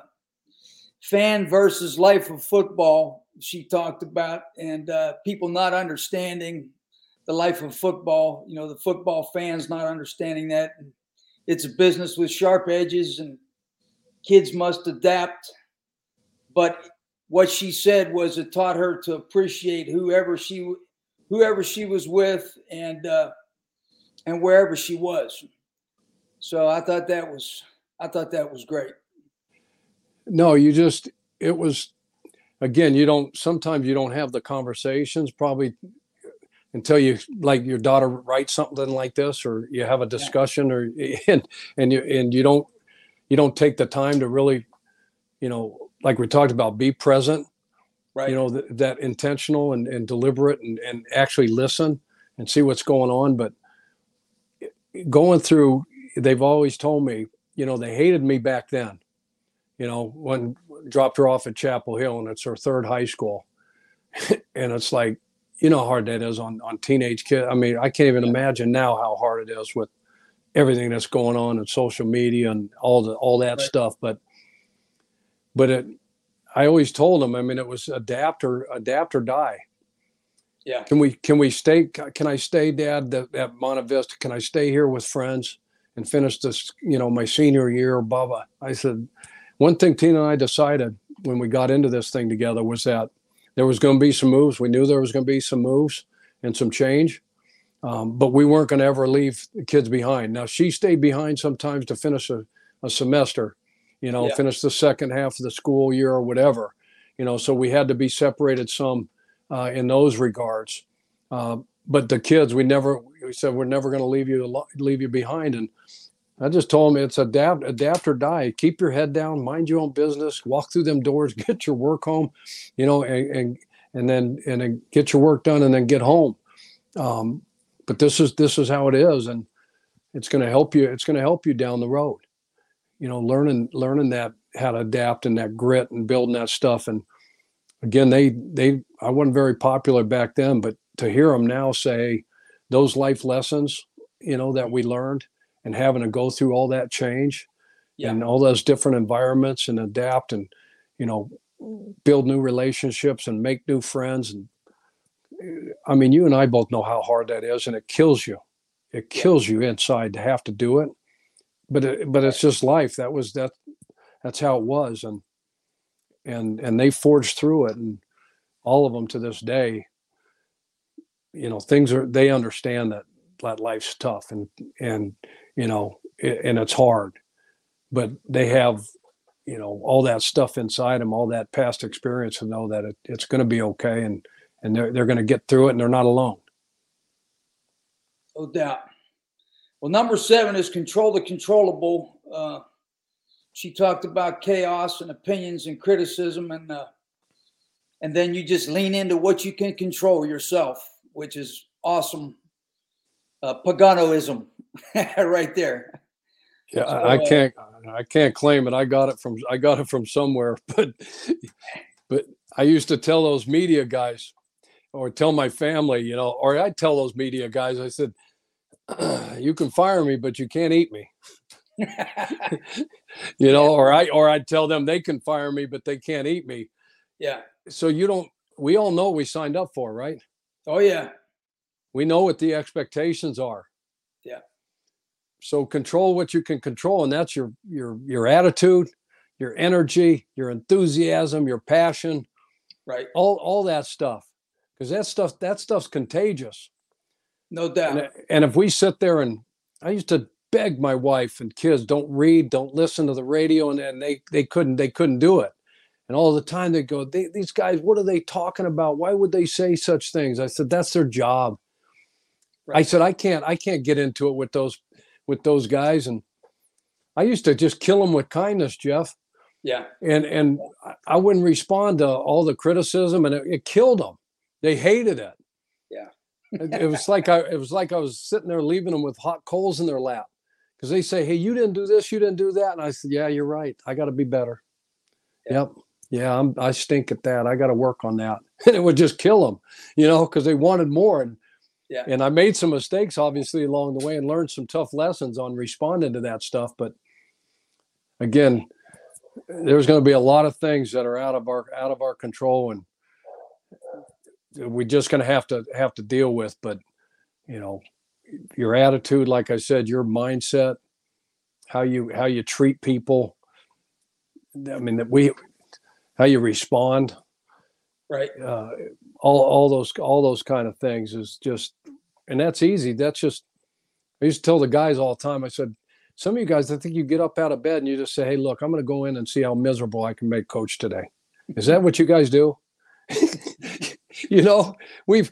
fan versus life of football, she talked about, and uh, people not understanding the life of football. You know, the football fans not understanding that. It's a business with sharp edges, and kids must adapt. But what she said was it taught her to appreciate whoever she whoever she was with and uh, and wherever she was. So I thought that was I thought that was great. No, you just it was again, you don't sometimes you don't have the conversations probably until you like your daughter writes something like this or you have a discussion or and and you and you don't you don't take the time to really you know like we talked about be present Right. you know th- that intentional and, and deliberate and, and actually listen and see what's going on. But going through they've always told me you know they hated me back then you know when dropped her off at chapel hill and it's her third high school. And it's like you know how hard that is on on teenage kids i mean i can't even imagine now how hard it is with everything that's going on in social media and all the all that Right. stuff but but it i always told them i mean it was adapt or adapt or die. Yeah. can we can we stay can i stay dad at, at monte vista? Can i stay here with friends and finish this you know my senior year blah? I said one thing tina and i decided when we got into this thing together was that there was going to be some moves. We knew there was going to be some moves and some change, um, but we weren't going to ever leave the kids behind. Now she stayed behind sometimes to finish a, a semester, you know, yeah. finish the second half of the school year or whatever, you know. So we had to be separated some uh, in those regards. Uh, but the kids, we never we said we're never going to leave you leave you behind, and I just told them it's adapt, adapt or die. Keep your head down, mind your own business, walk through them doors, get your work home, you know, and and, and then and then get your work done, and then get home. Um, but this is this is how it is, and it's going to help you. It's going to help you down the road. You know, learning learning that how to adapt and that grit and building that stuff. And again, they they I wasn't very popular back then, but to hear them now say those life lessons, you know, that we learned and having to go through all that change yeah. and all those different environments and adapt and you know build new relationships and make new friends and uh, i mean you and i both know how hard that is and it kills you. It kills you inside to have to do it. But it, but it's just life. That was that that's how it was and and and they forged through it and all of them to this day you know things are they understand that that life's tough and and you know, and it's hard. But they have, you know, all that stuff inside them, all that past experience, and know that it, it's going to be okay, and and they're they're going to get through it, and they're not alone. No doubt. Well, number seven is control the controllable. Uh, she talked about chaos and opinions and criticism, and uh, and then you just lean into what you can control yourself, which is awesome. Uh, Paganoism right there. Yeah, so, I uh, can't I can't claim it. I got it from I got it from somewhere, but but I used to tell those media guys or tell my family, you know, or I tell those media guys, I said, you can fire me, but you can't eat me. you know, or I or I'd tell them they can fire me, but they can't eat me. Yeah. So you don't we all know we signed up for, right? Oh yeah. We know what the expectations are. So control what you can control and that's your your your attitude your energy your enthusiasm your passion right. all all that stuff. Because that stuff that stuff's contagious. No doubt. and, and if we sit there and i used to beg my wife and kids don't read don't listen to the radio and, and they they couldn't they couldn't do it. And all the time they go they, these guys what are they talking about? Why would they say such things? I said that's their job. Right. i said i can't i can't get into it with those with those guys, and I used to just kill them with kindness, Jeff. Yeah. And and I wouldn't respond to all the criticism, and it, it killed them. They hated it. Yeah. it, it was like I it was like I was sitting there leaving them with hot coals in their lap because they say, "Hey, you didn't do this, you didn't do that," and I said, "Yeah, you're right. I got to be better." Yeah. Yep. Yeah, I'm, I stink at that. I got to work on that. And it would just kill them, you know, because they wanted more. And yeah. And I made some mistakes, obviously, along the way and learned some tough lessons on responding to that stuff. But again, there's going to be a lot of things that are out of our out of our control and we're just going to have to have to deal with but you know your attitude like i said your mindset how you how you treat people i mean that we how you respond right uh, all all those all those kind of things is just and that's easy. That's just i used to tell the guys all the time i said some of you guys i think you get up out of bed and you just say hey look i'm going to go in and see how miserable i can make coach today is that what you guys do? You know we've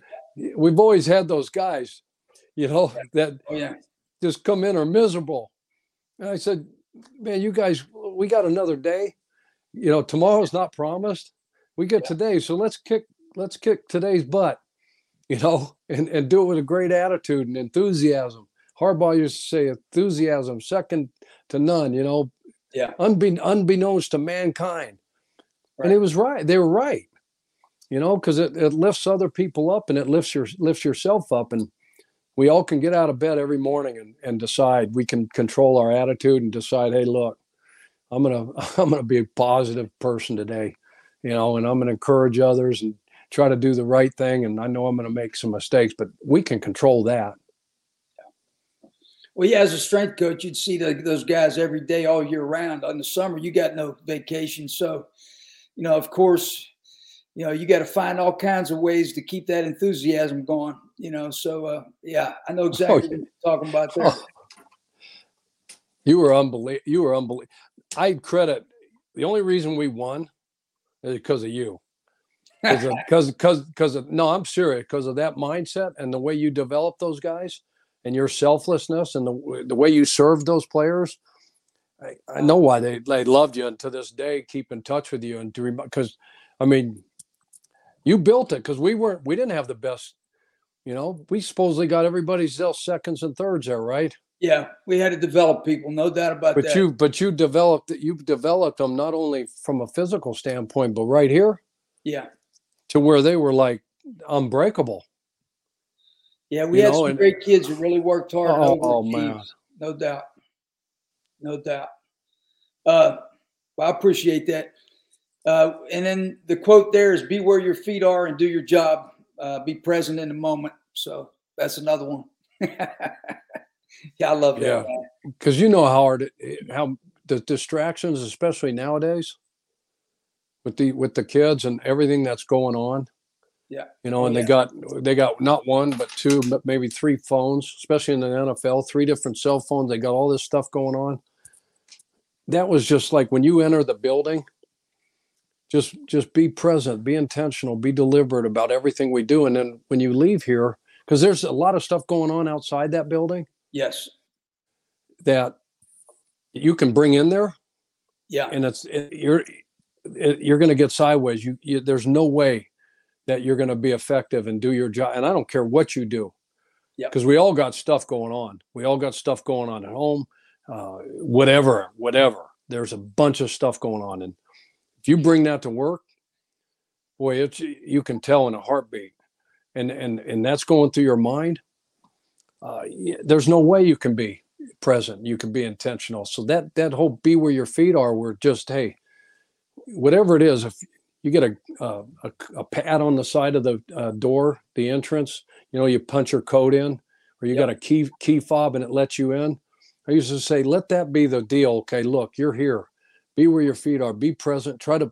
we've always had those guys you know that oh, yeah. just come in are miserable. And i said man you guys we got another day. You know tomorrow's not promised. We get yeah. today so let's kick let's kick today's butt, you know, and, and do it with a great attitude and enthusiasm. Harbaugh used to say enthusiasm second to none, you know, yeah, unbe- unbeknownst to mankind. Right. And it was right. They were right, you know, because it, it lifts other people up and it lifts your lifts yourself up. And we all can get out of bed every morning and, and decide we can control our attitude and decide, hey, look, I'm gonna I'm gonna be a positive person today, you know, and I'm gonna encourage others and try to do the right thing. And I know I'm going to make some mistakes, but we can control that. Well, yeah, as a strength coach, you'd see the, those guys every day, all year round. On the summer, you got no vacation, so you know, of course, you know, you got to find all kinds of ways to keep that enthusiasm going. You know, so uh, yeah, I know exactly oh, what you're talking about there. Oh. You were unbelievable. You were unbelievable. I credit the only reason we won is because of you. Because because because no, I'm serious. Because of that mindset and the way you develop those guys and your selflessness and the the way you serve those players. I, I know why they they loved you and to this day keep in touch with you and to because I mean you built it because we weren't we didn't have the best you know we supposedly got everybody's seconds and thirds there right yeah, we had to develop people, no doubt about but that. But you, but you developed you developed them not only from a physical standpoint, but right here. Yeah. To where they were like unbreakable. Yeah, we you had know, some and, great kids who really worked hard. Oh, oh man, no doubt, no doubt. Uh, well, I appreciate that. Uh, and then the quote there is: "Be where your feet are and do your job. Uh, be present in the moment." So that's another one. yeah, I love that. Yeah, because you know how hard it, how the distractions, especially nowadays, with the with the kids and everything that's going on. Yeah, you know, oh, and yeah. they got they got not one but two, but maybe three phones, especially in the NFL, three different cell phones. They got all this stuff going on. That was just like when you enter the building. Just just be present, be intentional, be deliberate about everything we do, and then when you leave here, because there's a lot of stuff going on outside that building Yes. That you can bring in there. Yeah. And it's it, you're it, you're going to get sideways. You, you there's no way that you're going to be effective and do your job. And I don't care what you do. Yeah. Because we all got stuff going on. We all got stuff going on at home. Uh, whatever, whatever. There's a bunch of stuff going on, and if you bring that to work, boy, it's you can tell in a heartbeat, and and and that's going through your mind uh, there's no way you can be present. You can be intentional. So that that whole be where your feet are, we're just hey, whatever it is, if you get a a, a pad on the side of the uh, door, the entrance, you know, you punch your code in, or you yep. got a key key fob and it lets you in. I used to say, let that be the deal. Okay, look, you're here. Be where your feet are. Be present. Try to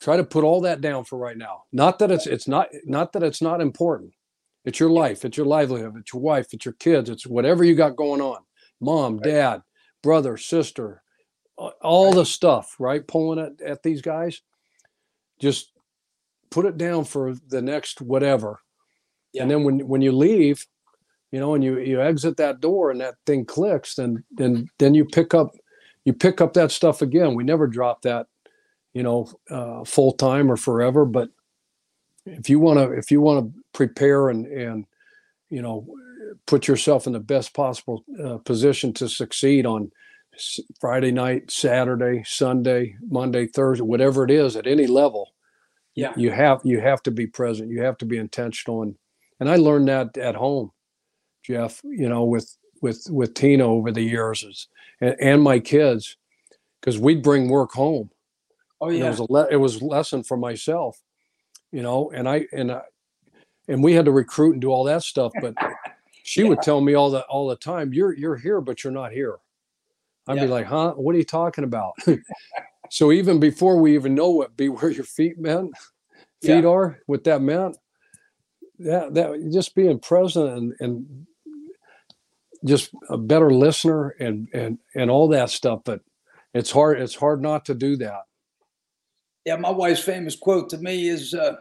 try to put all that down for right now. Not that it's it's not not that it's not important. It's your life, it's your livelihood, it's your wife, it's your kids, it's whatever you got going on. Mom, dad, brother, sister, all the stuff, right? Pulling at, at these guys. Just put it down for the next whatever. Yeah. And then when when you leave, you know, and you you exit that door and that thing clicks, then then then you pick up you pick up that stuff again. We never drop that, you know, uh, full time or forever, but if you want to if you want to prepare and and you know put yourself in the best possible uh, position to succeed on Friday night, Saturday, Sunday, Monday, Thursday, whatever it is at any level. Yeah. You have you have to be present. You have to be intentional and and I learned that at home, Jeff, you know, with with with Tina over the years is, and, and my kids because we'd bring work home. Oh yeah. it was a le- it was lesson for myself you know, and I and I, and we had to recruit and do all that stuff. But she yeah. would tell me all the all the time, "You're you're here, but you're not here." I'd yeah. be like, "Huh? What are you talking about?" so even before we even know what "be where your feet meant," feet yeah. are, what that meant, that that just being present and and just a better listener and and and all that stuff. But it's hard. It's hard not to do that yeah, my wife's famous quote to me is, uh,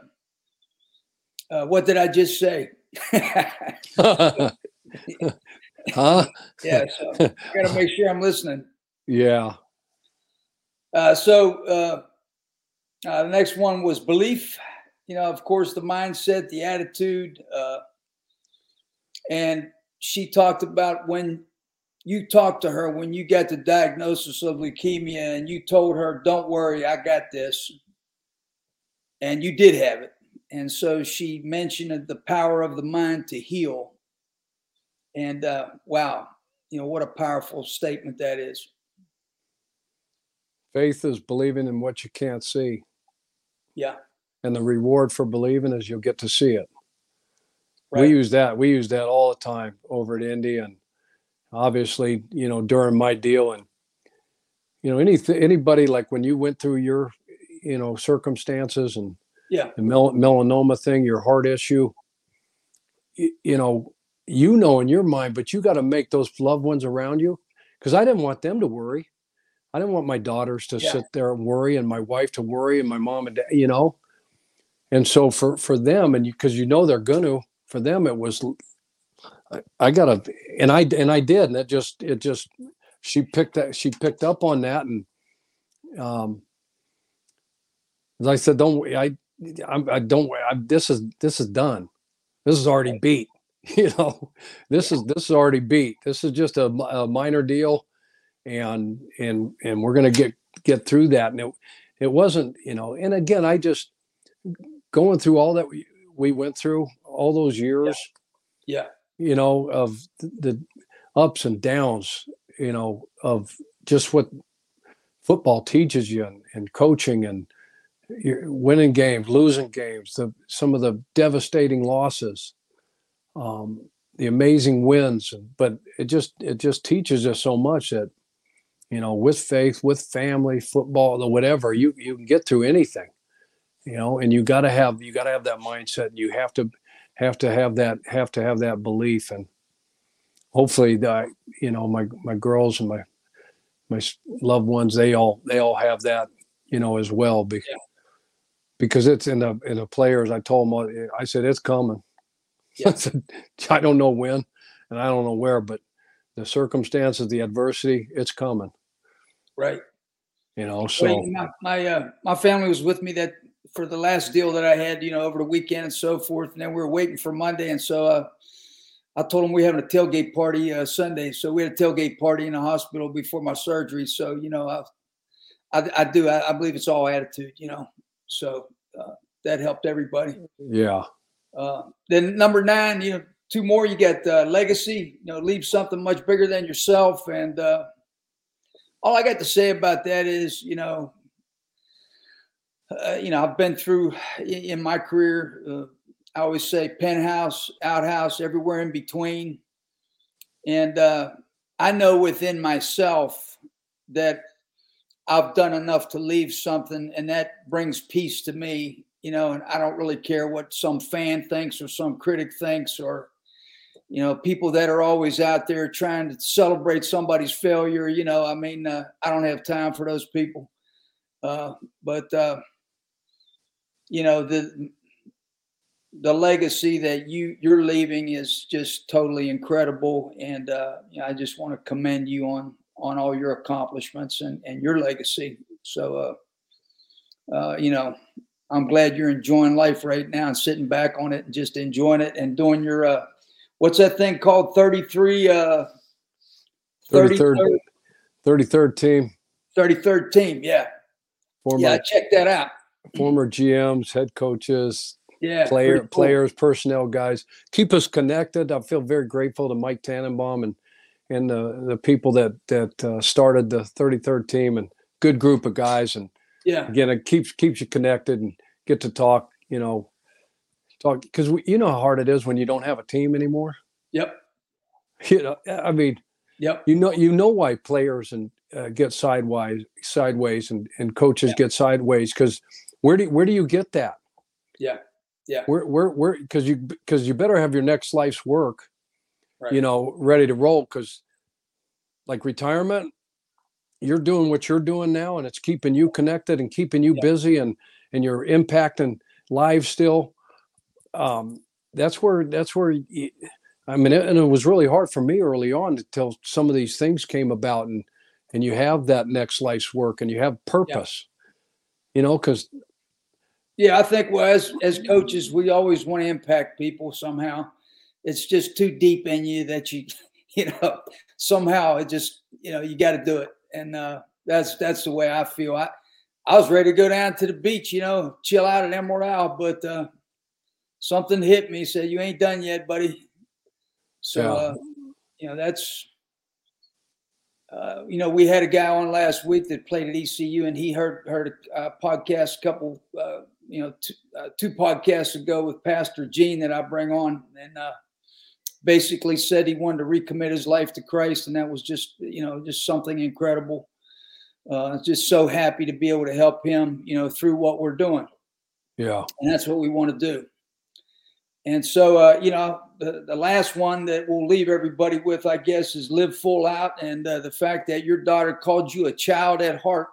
uh, "What did I just say?" huh? yeah, so I got to make sure I'm listening. Yeah. Uh, so uh, uh, the next one was belief. You know, of course, the mindset, the attitude, uh, and she talked about when you talked to her when you got the diagnosis of leukemia and you told her, Don't worry, I got this. And you did have it. And so she mentioned the power of the mind to heal. And uh, wow, you know, what a powerful statement that is. Faith is believing in what you can't see. Yeah. And the reward for believing is you'll get to see it. Right. We use that. We use that all the time over at Indy and obviously, you know, during my deal and you know, any anybody like when you went through your, you know, circumstances and yeah, the mel- melanoma thing, your heart issue. You, you know, you know in your mind, but you got to make those loved ones around you because I didn't want them to worry. I didn't want my daughters to Yeah. sit there and worry, and my wife to worry, and my mom and dad, you know. And so for for them, and you because you, know they're gonna, for them it was. I, I gotta, and I and I did, and it just it just she picked that she picked up on that, and um, as I said, don't I I, I don't I, this is this is done. This is already beat. You know, this is this is already beat. This is just a, a minor deal, and and and we're gonna get get through that. And it it wasn't you know. And again, I just going through all that we, we went through all those years. yeah, You know of the, ups and downs. You know of just what football teaches you and, and coaching and winning games, losing games, the, some of the devastating losses, um, the amazing wins. But it just it just teaches us so much that you know, with faith, with family, football, the whatever, you you can get through anything. You know, and you got to have you got to have that mindset. You have to have to have that have to have that belief, and hopefully, that you know, my my girls and my my loved ones, they all they all have that, you know, as well. Because because it's in the in the players. I told them, I said it's coming. Yeah. I don't know when, and I don't know where, but the circumstances, the adversity, it's coming. right. You know, Well, so my my, uh, my family was with me that for the last deal that I had, you know, over the weekend and so forth. And then we were waiting for Monday, and so uh, I told them we having a tailgate party uh, Sunday. So we had a tailgate party in the hospital before my surgery. So you know, I I, I do I, I believe it's all attitude, you know. So uh, that helped everybody. yeah, Uh, then number nine, you know, two more. You got uh, legacy. You know, leave something much bigger than yourself. And uh, all I got to say about that is, you know, uh, you know, I've been through in, in my career. Uh, I always say penthouse, outhouse, everywhere in between. And I know within myself that I've done enough to leave something, and that brings peace to me. You know, and I don't really care what some fan thinks or some critic thinks, or you know, people that are always out there trying to celebrate somebody's failure. You know, I mean, uh, I don't have time for those people. Uh, but uh, you know, the the legacy that you you're leaving is just totally incredible, and uh, you know, I just want to commend you on on all your accomplishments and and your legacy. So, uh, uh, you know, I'm glad you're enjoying life right now and sitting back on it and just enjoying it and doing your uh, what's that thing called 33 uh, 33rd, 33rd, 33rd team, 33rd team. Yeah, former yeah, check that out. former GMs, head coaches, Yeah, player cool. players, personnel guys. Keep us connected. I feel very grateful to Mike Tannenbaum and and the the people that that uh, started the 33rd team and good group of guys. And Yeah, again, it keeps keeps you connected and get to talk. You know, talk because you know how hard it is when you don't have a team anymore. yep, You know, I mean, yep, you know you know why players and uh, get sideways sideways and, and coaches Yeah. get sideways because where do where do you get that yeah, yeah. where where where because you because you better have your next life's work Right. you know ready to roll because like retirement you're doing what you're doing now and it's keeping you connected and keeping you Yeah. busy and and you're impacting lives still um that's where that's where you, i mean it, and it was really hard for me early on until some of these things came about and and you have that next life's work and you have purpose you know because Yeah, I think well, as as coaches, we always want to impact people somehow. It's just too deep in you that you, you know, somehow it just, you know, you got to do it, and uh, that's that's the way I feel. I I was ready to go down to the beach, you know, chill out at Emerald but uh, something hit me. Said you ain't done yet, buddy. So, Yeah. uh, you know, that's. Uh, you know, we had a guy on last week that played at ECU, and he heard heard a uh, podcast a couple uh, you know, two, uh, two podcasts ago with Pastor Gene that I bring on, and uh, basically said he wanted to recommit his life to Christ, and that was just, you know, just something incredible. Uh, just so happy to be able to help him, you know, through what we're doing. Yeah. And that's what we want to do. And so, uh, you know, the, the last one that we'll leave everybody with, I guess, is live full out. And uh, the fact that your daughter called you a child at heart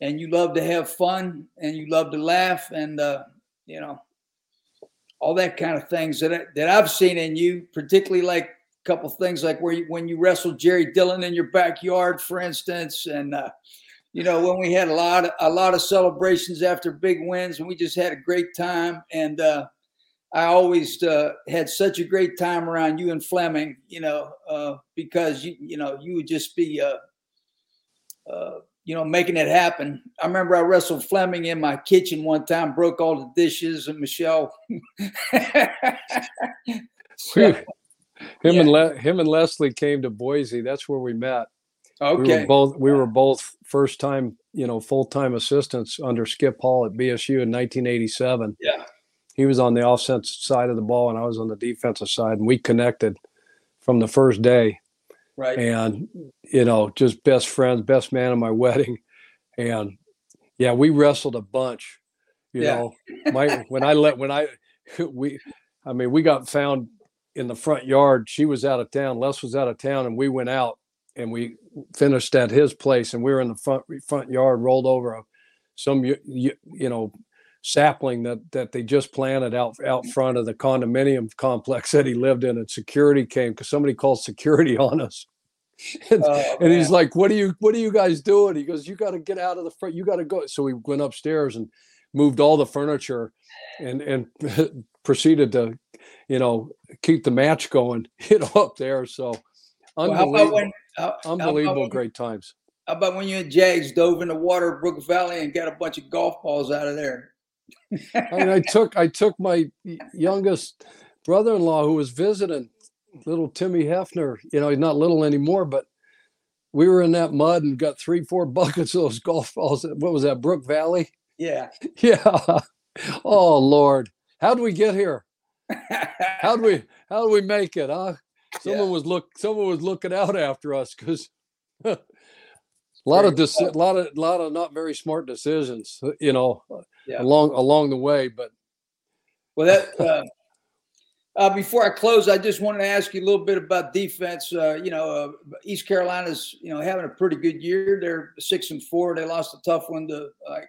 and you love to have fun and you love to laugh and, uh, you know, all that kind of things that, I, that I've seen in you, particularly like a couple things like where you, when you wrestled Jerry Dillon in your backyard, for instance, and, uh, you know, when we had a lot of, a lot of celebrations after big wins and we just had a great time. And, uh, I always uh, had such a great time around you and Fleming, you know, uh, because you, you know, you would just be, uh, uh, you know, making it happen. I remember I wrestled Fleming in my kitchen one time, broke all the dishes, and Michelle. so, him yeah. and Le- him and Leslie came to Boise. That's where we met. Okay. We were both we were both first time, you know, full time assistants under Skip Hall at BSU in 1987. Yeah he was on the offensive side of the ball and I was on the defensive side, and we connected from the first day. Right. And you know, just best friends, best man at my wedding, and yeah, we wrestled a bunch. You yeah. know, my when I let when I we, I mean, we got found in the front yard. She was out of town. Les was out of town, and we went out and we finished at his place, and we were in the front front yard, rolled over a, some you, you, you know sapling that that they just planted out out front of the condominium complex that he lived in and security came because somebody called security on us. And, oh, and he's like what are you what are you guys doing? He goes you got to get out of the front you got to go. So we went upstairs and moved all the furniture and and proceeded to you know keep the match going you know up there. So unbelievable, well, when, how, unbelievable how great times. how about when you and Jags dove in the water of Brook Valley and got a bunch of golf balls out of there? And I took I took my youngest brother-in-law who was visiting, little Timmy Hefner. You know, he's not little anymore, but we were in that mud and got three, four buckets of those golf balls. What was that, Brook Valley? Yeah. Yeah. Oh Lord, how do we get here? how do we how do we make it? Huh? Someone yeah. was look someone was looking out after us because a lot of a lot of a lot of not very smart decisions. You know, yeah. along along the way. But well, that uh, uh, before I close, I just wanted to ask you a little bit about defense. Uh, you know, uh, East Carolina's you know having a pretty good year. They're six and four. They lost a tough one to uh,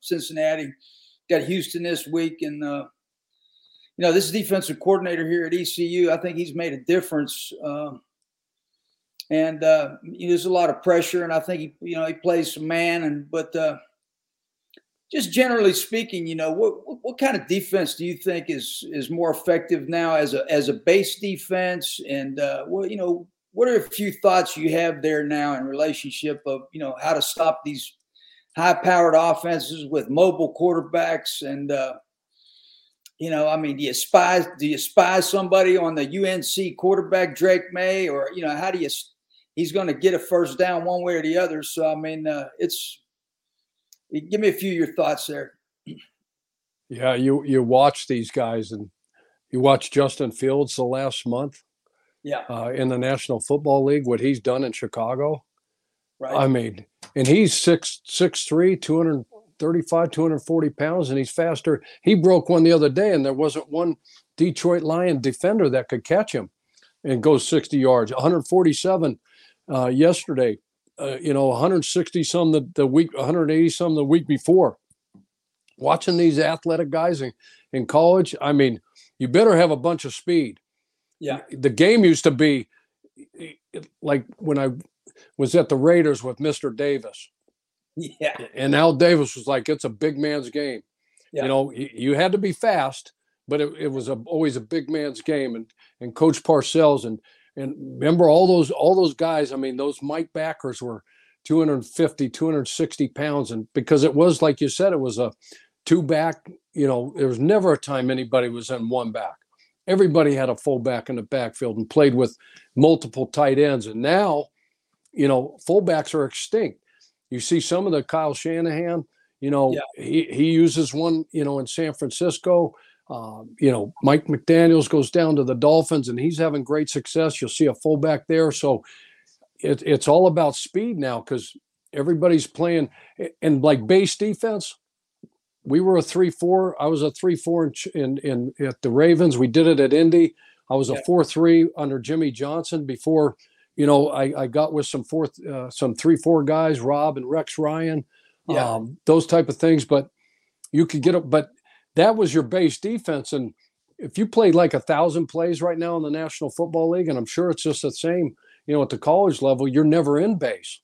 Cincinnati. Got Houston this week, and uh, you know this defensive coordinator here at ECU. I think he's made a difference. Um, and uh, you know, there's a lot of pressure, and I think he, you know, he plays some man, and but uh, just generally speaking, you know, what, what, kind of defense do you think is is more effective now as a as a base defense? And uh, you know, what are a few thoughts you have there now in relationship of you know how to stop these high powered offenses with mobile quarterbacks and uh, you know, I mean, do you spy do you spy somebody on the UNC quarterback Drake Maye or you know, how do you? He's going to get a first down one way or the other. So I mean, uh, it's Give me a few of your thoughts there. Yeah, you you watch these guys and you watch Justin Fields the last month. Yeah. Uh, in the National Football League, what he's done in Chicago. Right. I mean, and he's six six three, 235, 240 pounds, and he's faster. He broke one the other day, and there wasn't one Detroit Lion defender that could catch him and go 60 yards. 147 uh, yesterday uh, you know 160 some the, the week 180 some the week before. Watching these athletic guys in, in college i mean you better have a bunch of speed. Yeah. The game used to be like when i was at the raiders with mr davis. Yeah. And al davis was like it's a big man's game. Yeah. you know you had to be fast but it, it was a, always a big man's game and and coach parcells and and remember all those all those guys, I mean, those Mike backers were 250, 260 pounds. And because it was like you said, it was a two back, you know, there was never a time anybody was in one back. Everybody had a fullback in the backfield and played with multiple tight ends. And now, you know, fullbacks are extinct. You see some of the Kyle Shanahan, you know, yeah. he, he uses one, you know, in San Francisco. Um, you know, Mike McDaniels goes down to the Dolphins and he's having great success. You'll see a fullback there. So it, it's all about speed now because everybody's playing and like base defense. we were a three four. I was a three four in, in, in at the Ravens. We did it at Indy. I was a four three under Jimmy Johnson before. You know, I, I got with some fourth, uh, some three four guys, Rob and Rex Ryan, yeah. um, those type of things. But you could get up, But that was your base defense, and if you played like a thousand plays right now in the National Football League, and I'm sure it's just the same, you know, at the college level, you're never in base.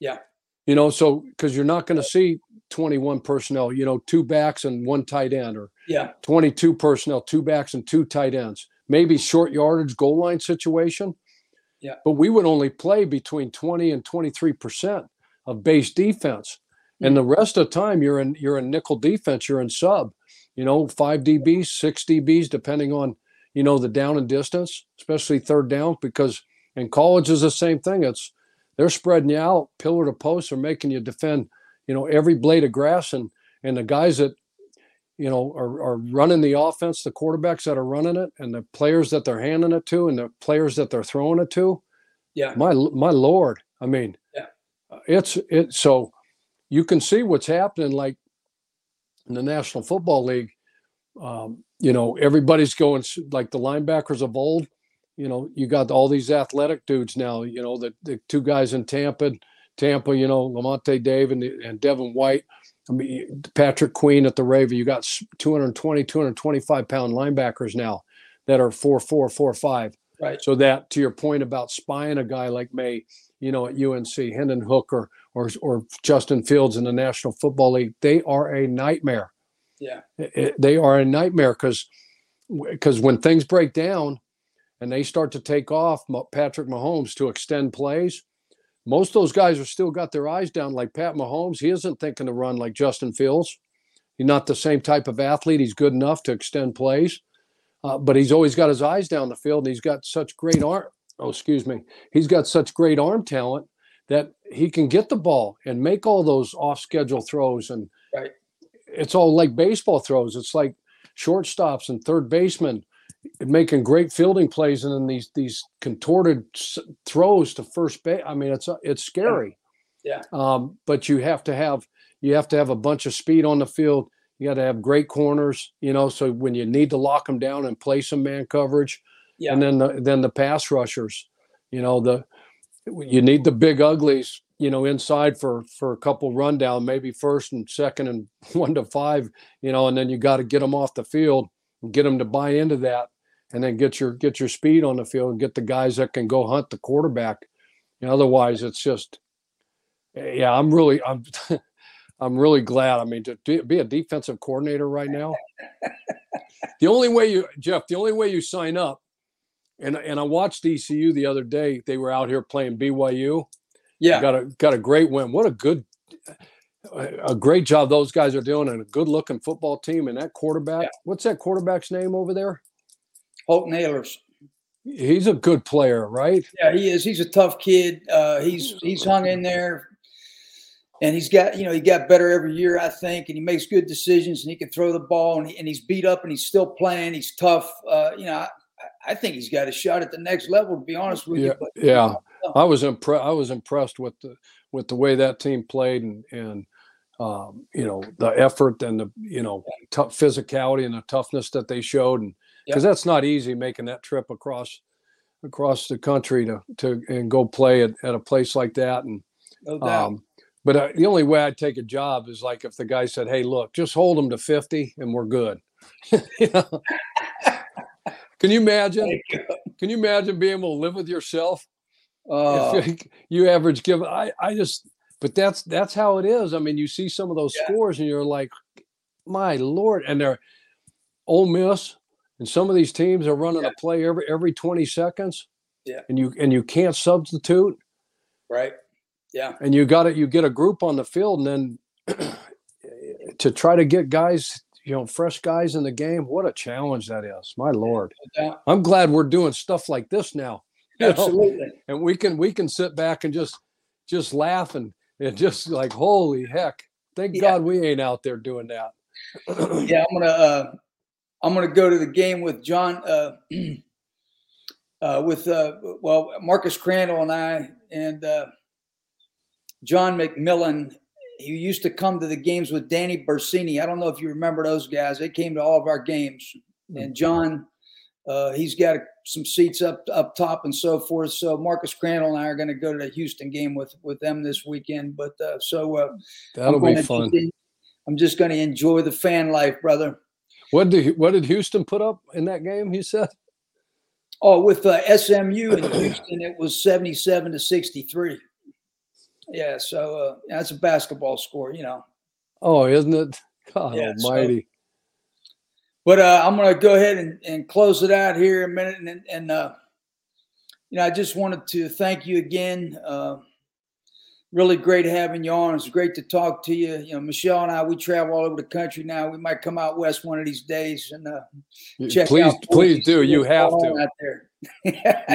Yeah. You know, so because you're not going to see 21 personnel, you know, two backs and one tight end, or yeah, 22 personnel, two backs and two tight ends. Maybe short yardage goal line situation. Yeah. But we would only play between 20 and 23 percent of base defense, mm-hmm. and the rest of the time you're in you're in nickel defense, you're in sub you know, five DBs, six DBs, depending on, you know, the down and distance, especially third down, because in college is the same thing. It's they're spreading you out pillar to post or making you defend, you know, every blade of grass and and the guys that you know are, are running the offense, the quarterbacks that are running it, and the players that they're handing it to, and the players that they're throwing it to. Yeah. My my lord. I mean, yeah. It's it so you can see what's happening like in the National Football League, um, you know, everybody's going like the linebackers of old. You know, you got all these athletic dudes now. You know, the, the two guys in Tampa, Tampa. You know, Lavonte David and, and Devin White. I mean, Patrick Queen at the Raven. You got 220, 225 pound linebackers now that are four, four, four, five. Right. So that to your point about spying a guy like Maye, you know, at UNC, Hendon Hooker or or Justin Fields in the National Football League, they are a nightmare. Yeah, it, they are a nightmare because because when things break down and they start to take off, Patrick Mahomes to extend plays, most of those guys are still got their eyes down. Like Pat Mahomes, he isn't thinking to run like Justin Fields. He's not the same type of athlete. He's good enough to extend plays, uh, but he's always got his eyes down the field, and he's got such great arm. Oh, excuse me. He's got such great arm talent that he can get the ball and make all those off schedule throws. And right. it's all like baseball throws. It's like shortstops and third basemen making great fielding plays and then these these contorted throws to first base i mean it's it's scary. Yeah, Um, but you have to have you have to have a bunch of speed on the field. You got to have great corners you know so when you need to lock them down and play some man coverage. Yeah. and then the then the pass rushers you know the you need the big uglies, you know, inside for for a couple rundown, maybe first and second and one to five, you know, and then you got to get them off the field and get them to buy into that, and then get your get your speed on the field and get the guys that can go hunt the quarterback. You know, otherwise, it's just, yeah, I'm really I'm. I'm really glad. I mean, to be a defensive coordinator right now, the only way you, Jeff, the only way you sign up and and I watched ECU the other day. They were out here playing BYU. Yeah, got a got a great win. What a good, a great job those guys are doing, and a good looking football team. And that quarterback, yeah. what's that quarterback's name over there? Holton Ahlers. He's a good player, right? Yeah, he is. He's a tough kid. Uh, he's he's hung in there, and he's got you know he got better every year, I think, and he makes good decisions, and he can throw the ball, and, he, and he's beat up, and he's still playing. He's tough. Uh, you know, I think he's got a shot at the next level. To be honest with yeah, you, but, yeah, I was impressed. I was impressed with the with the way that team played and and um, you know the effort and the you know tough physicality and the toughness that they showed, and because yeah. that's not easy making that trip across across the country to to and go play at, at a place like that and. No um, but uh, the only way I'd take a job is like if the guy said, "Hey, look, just hold them to 50 and we're good." you know? Can you imagine? Can you imagine being able to live with yourself? Uh, you average give I I just but that's that's how it is. I mean, you see some of those yeah. scores and you're like, my lord, and they're Ole Miss and some of these teams are running yeah. a play every every 20 seconds. Yeah. And you and you can't substitute. Right. Yeah. And you got it, you get a group on the field and then to try to get guys you know, fresh guys in the game. What a challenge that is. My lord. I'm glad we're doing stuff like this now. Absolutely. Know? And we can we can sit back and just just laugh and, and just like holy heck. Thank yeah. God we ain't out there doing that. yeah, I'm gonna uh I'm gonna go to the game with John uh uh with uh well Marcus Crandall and I and uh John McMillan he used to come to the games with Danny Bersini. I don't know if you remember those guys. They came to all of our games. And John, uh, he's got some seats up up top and so forth. So Marcus Crandall and I are going to go to the Houston game with with them this weekend. But uh, so uh, that'll be fun. I'm just going to enjoy the fan life, brother. What did what did Houston put up in that game? He said. Oh, with uh, SMU in Houston, it was 77 to 63. Yeah, so uh, that's a basketball score, you know. Oh, isn't it? God yeah, Almighty. So, but uh, I'm going to go ahead and, and close it out here a minute, and, and uh, you know, I just wanted to thank you again. Uh, really great having you on. It's great to talk to you. You know, Michelle and I, we travel all over the country now. We might come out west one of these days and uh, check please, out. Please please do. You have to. Out there. you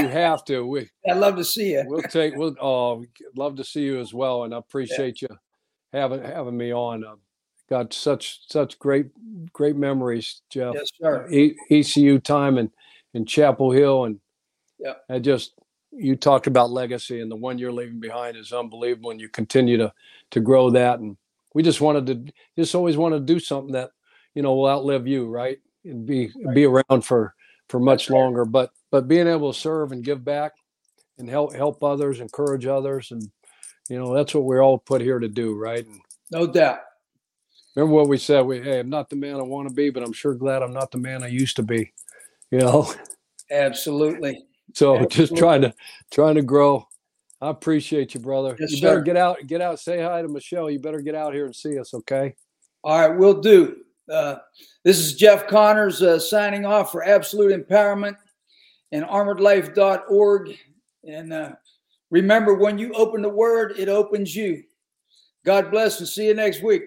have to. We. I'd love to see you. We'll take. We'll. Oh, love to see you as well, and I appreciate yeah. you having having me on. Uh, got such such great great memories, Jeff. Yes, sir. E- ECU time and in Chapel Hill, and yeah, I just you talked about legacy and the one you're leaving behind is unbelievable and you continue to to grow that and we just wanted to just always wanted to do something that you know will outlive you right and be right. be around for for much longer but but being able to serve and give back and help help others encourage others and you know that's what we're all put here to do right and no doubt remember what we said we hey i'm not the man i want to be but i'm sure glad i'm not the man i used to be you know absolutely so Absolutely. just trying to trying to grow. I appreciate you, brother. Yes, you better sir. get out, get out, say hi to Michelle. You better get out here and see us, okay? All right, we'll do. Uh, this is Jeff Connors uh, signing off for Absolute Empowerment and armoredlife.org. And uh, remember, when you open the word, it opens you. God bless and see you next week.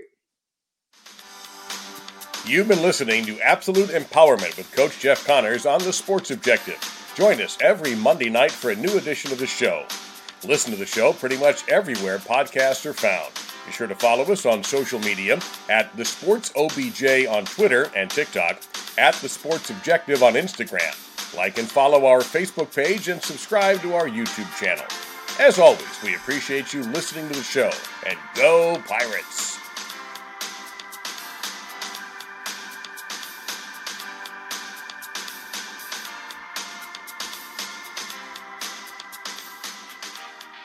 You've been listening to Absolute Empowerment with Coach Jeff Connors on the Sports Objective. Join us every Monday night for a new edition of the show. Listen to the show pretty much everywhere podcasts are found. Be sure to follow us on social media at The Sports OBJ on Twitter and TikTok, at The Sports Objective on Instagram. Like and follow our Facebook page and subscribe to our YouTube channel. As always, we appreciate you listening to the show, and go Pirates!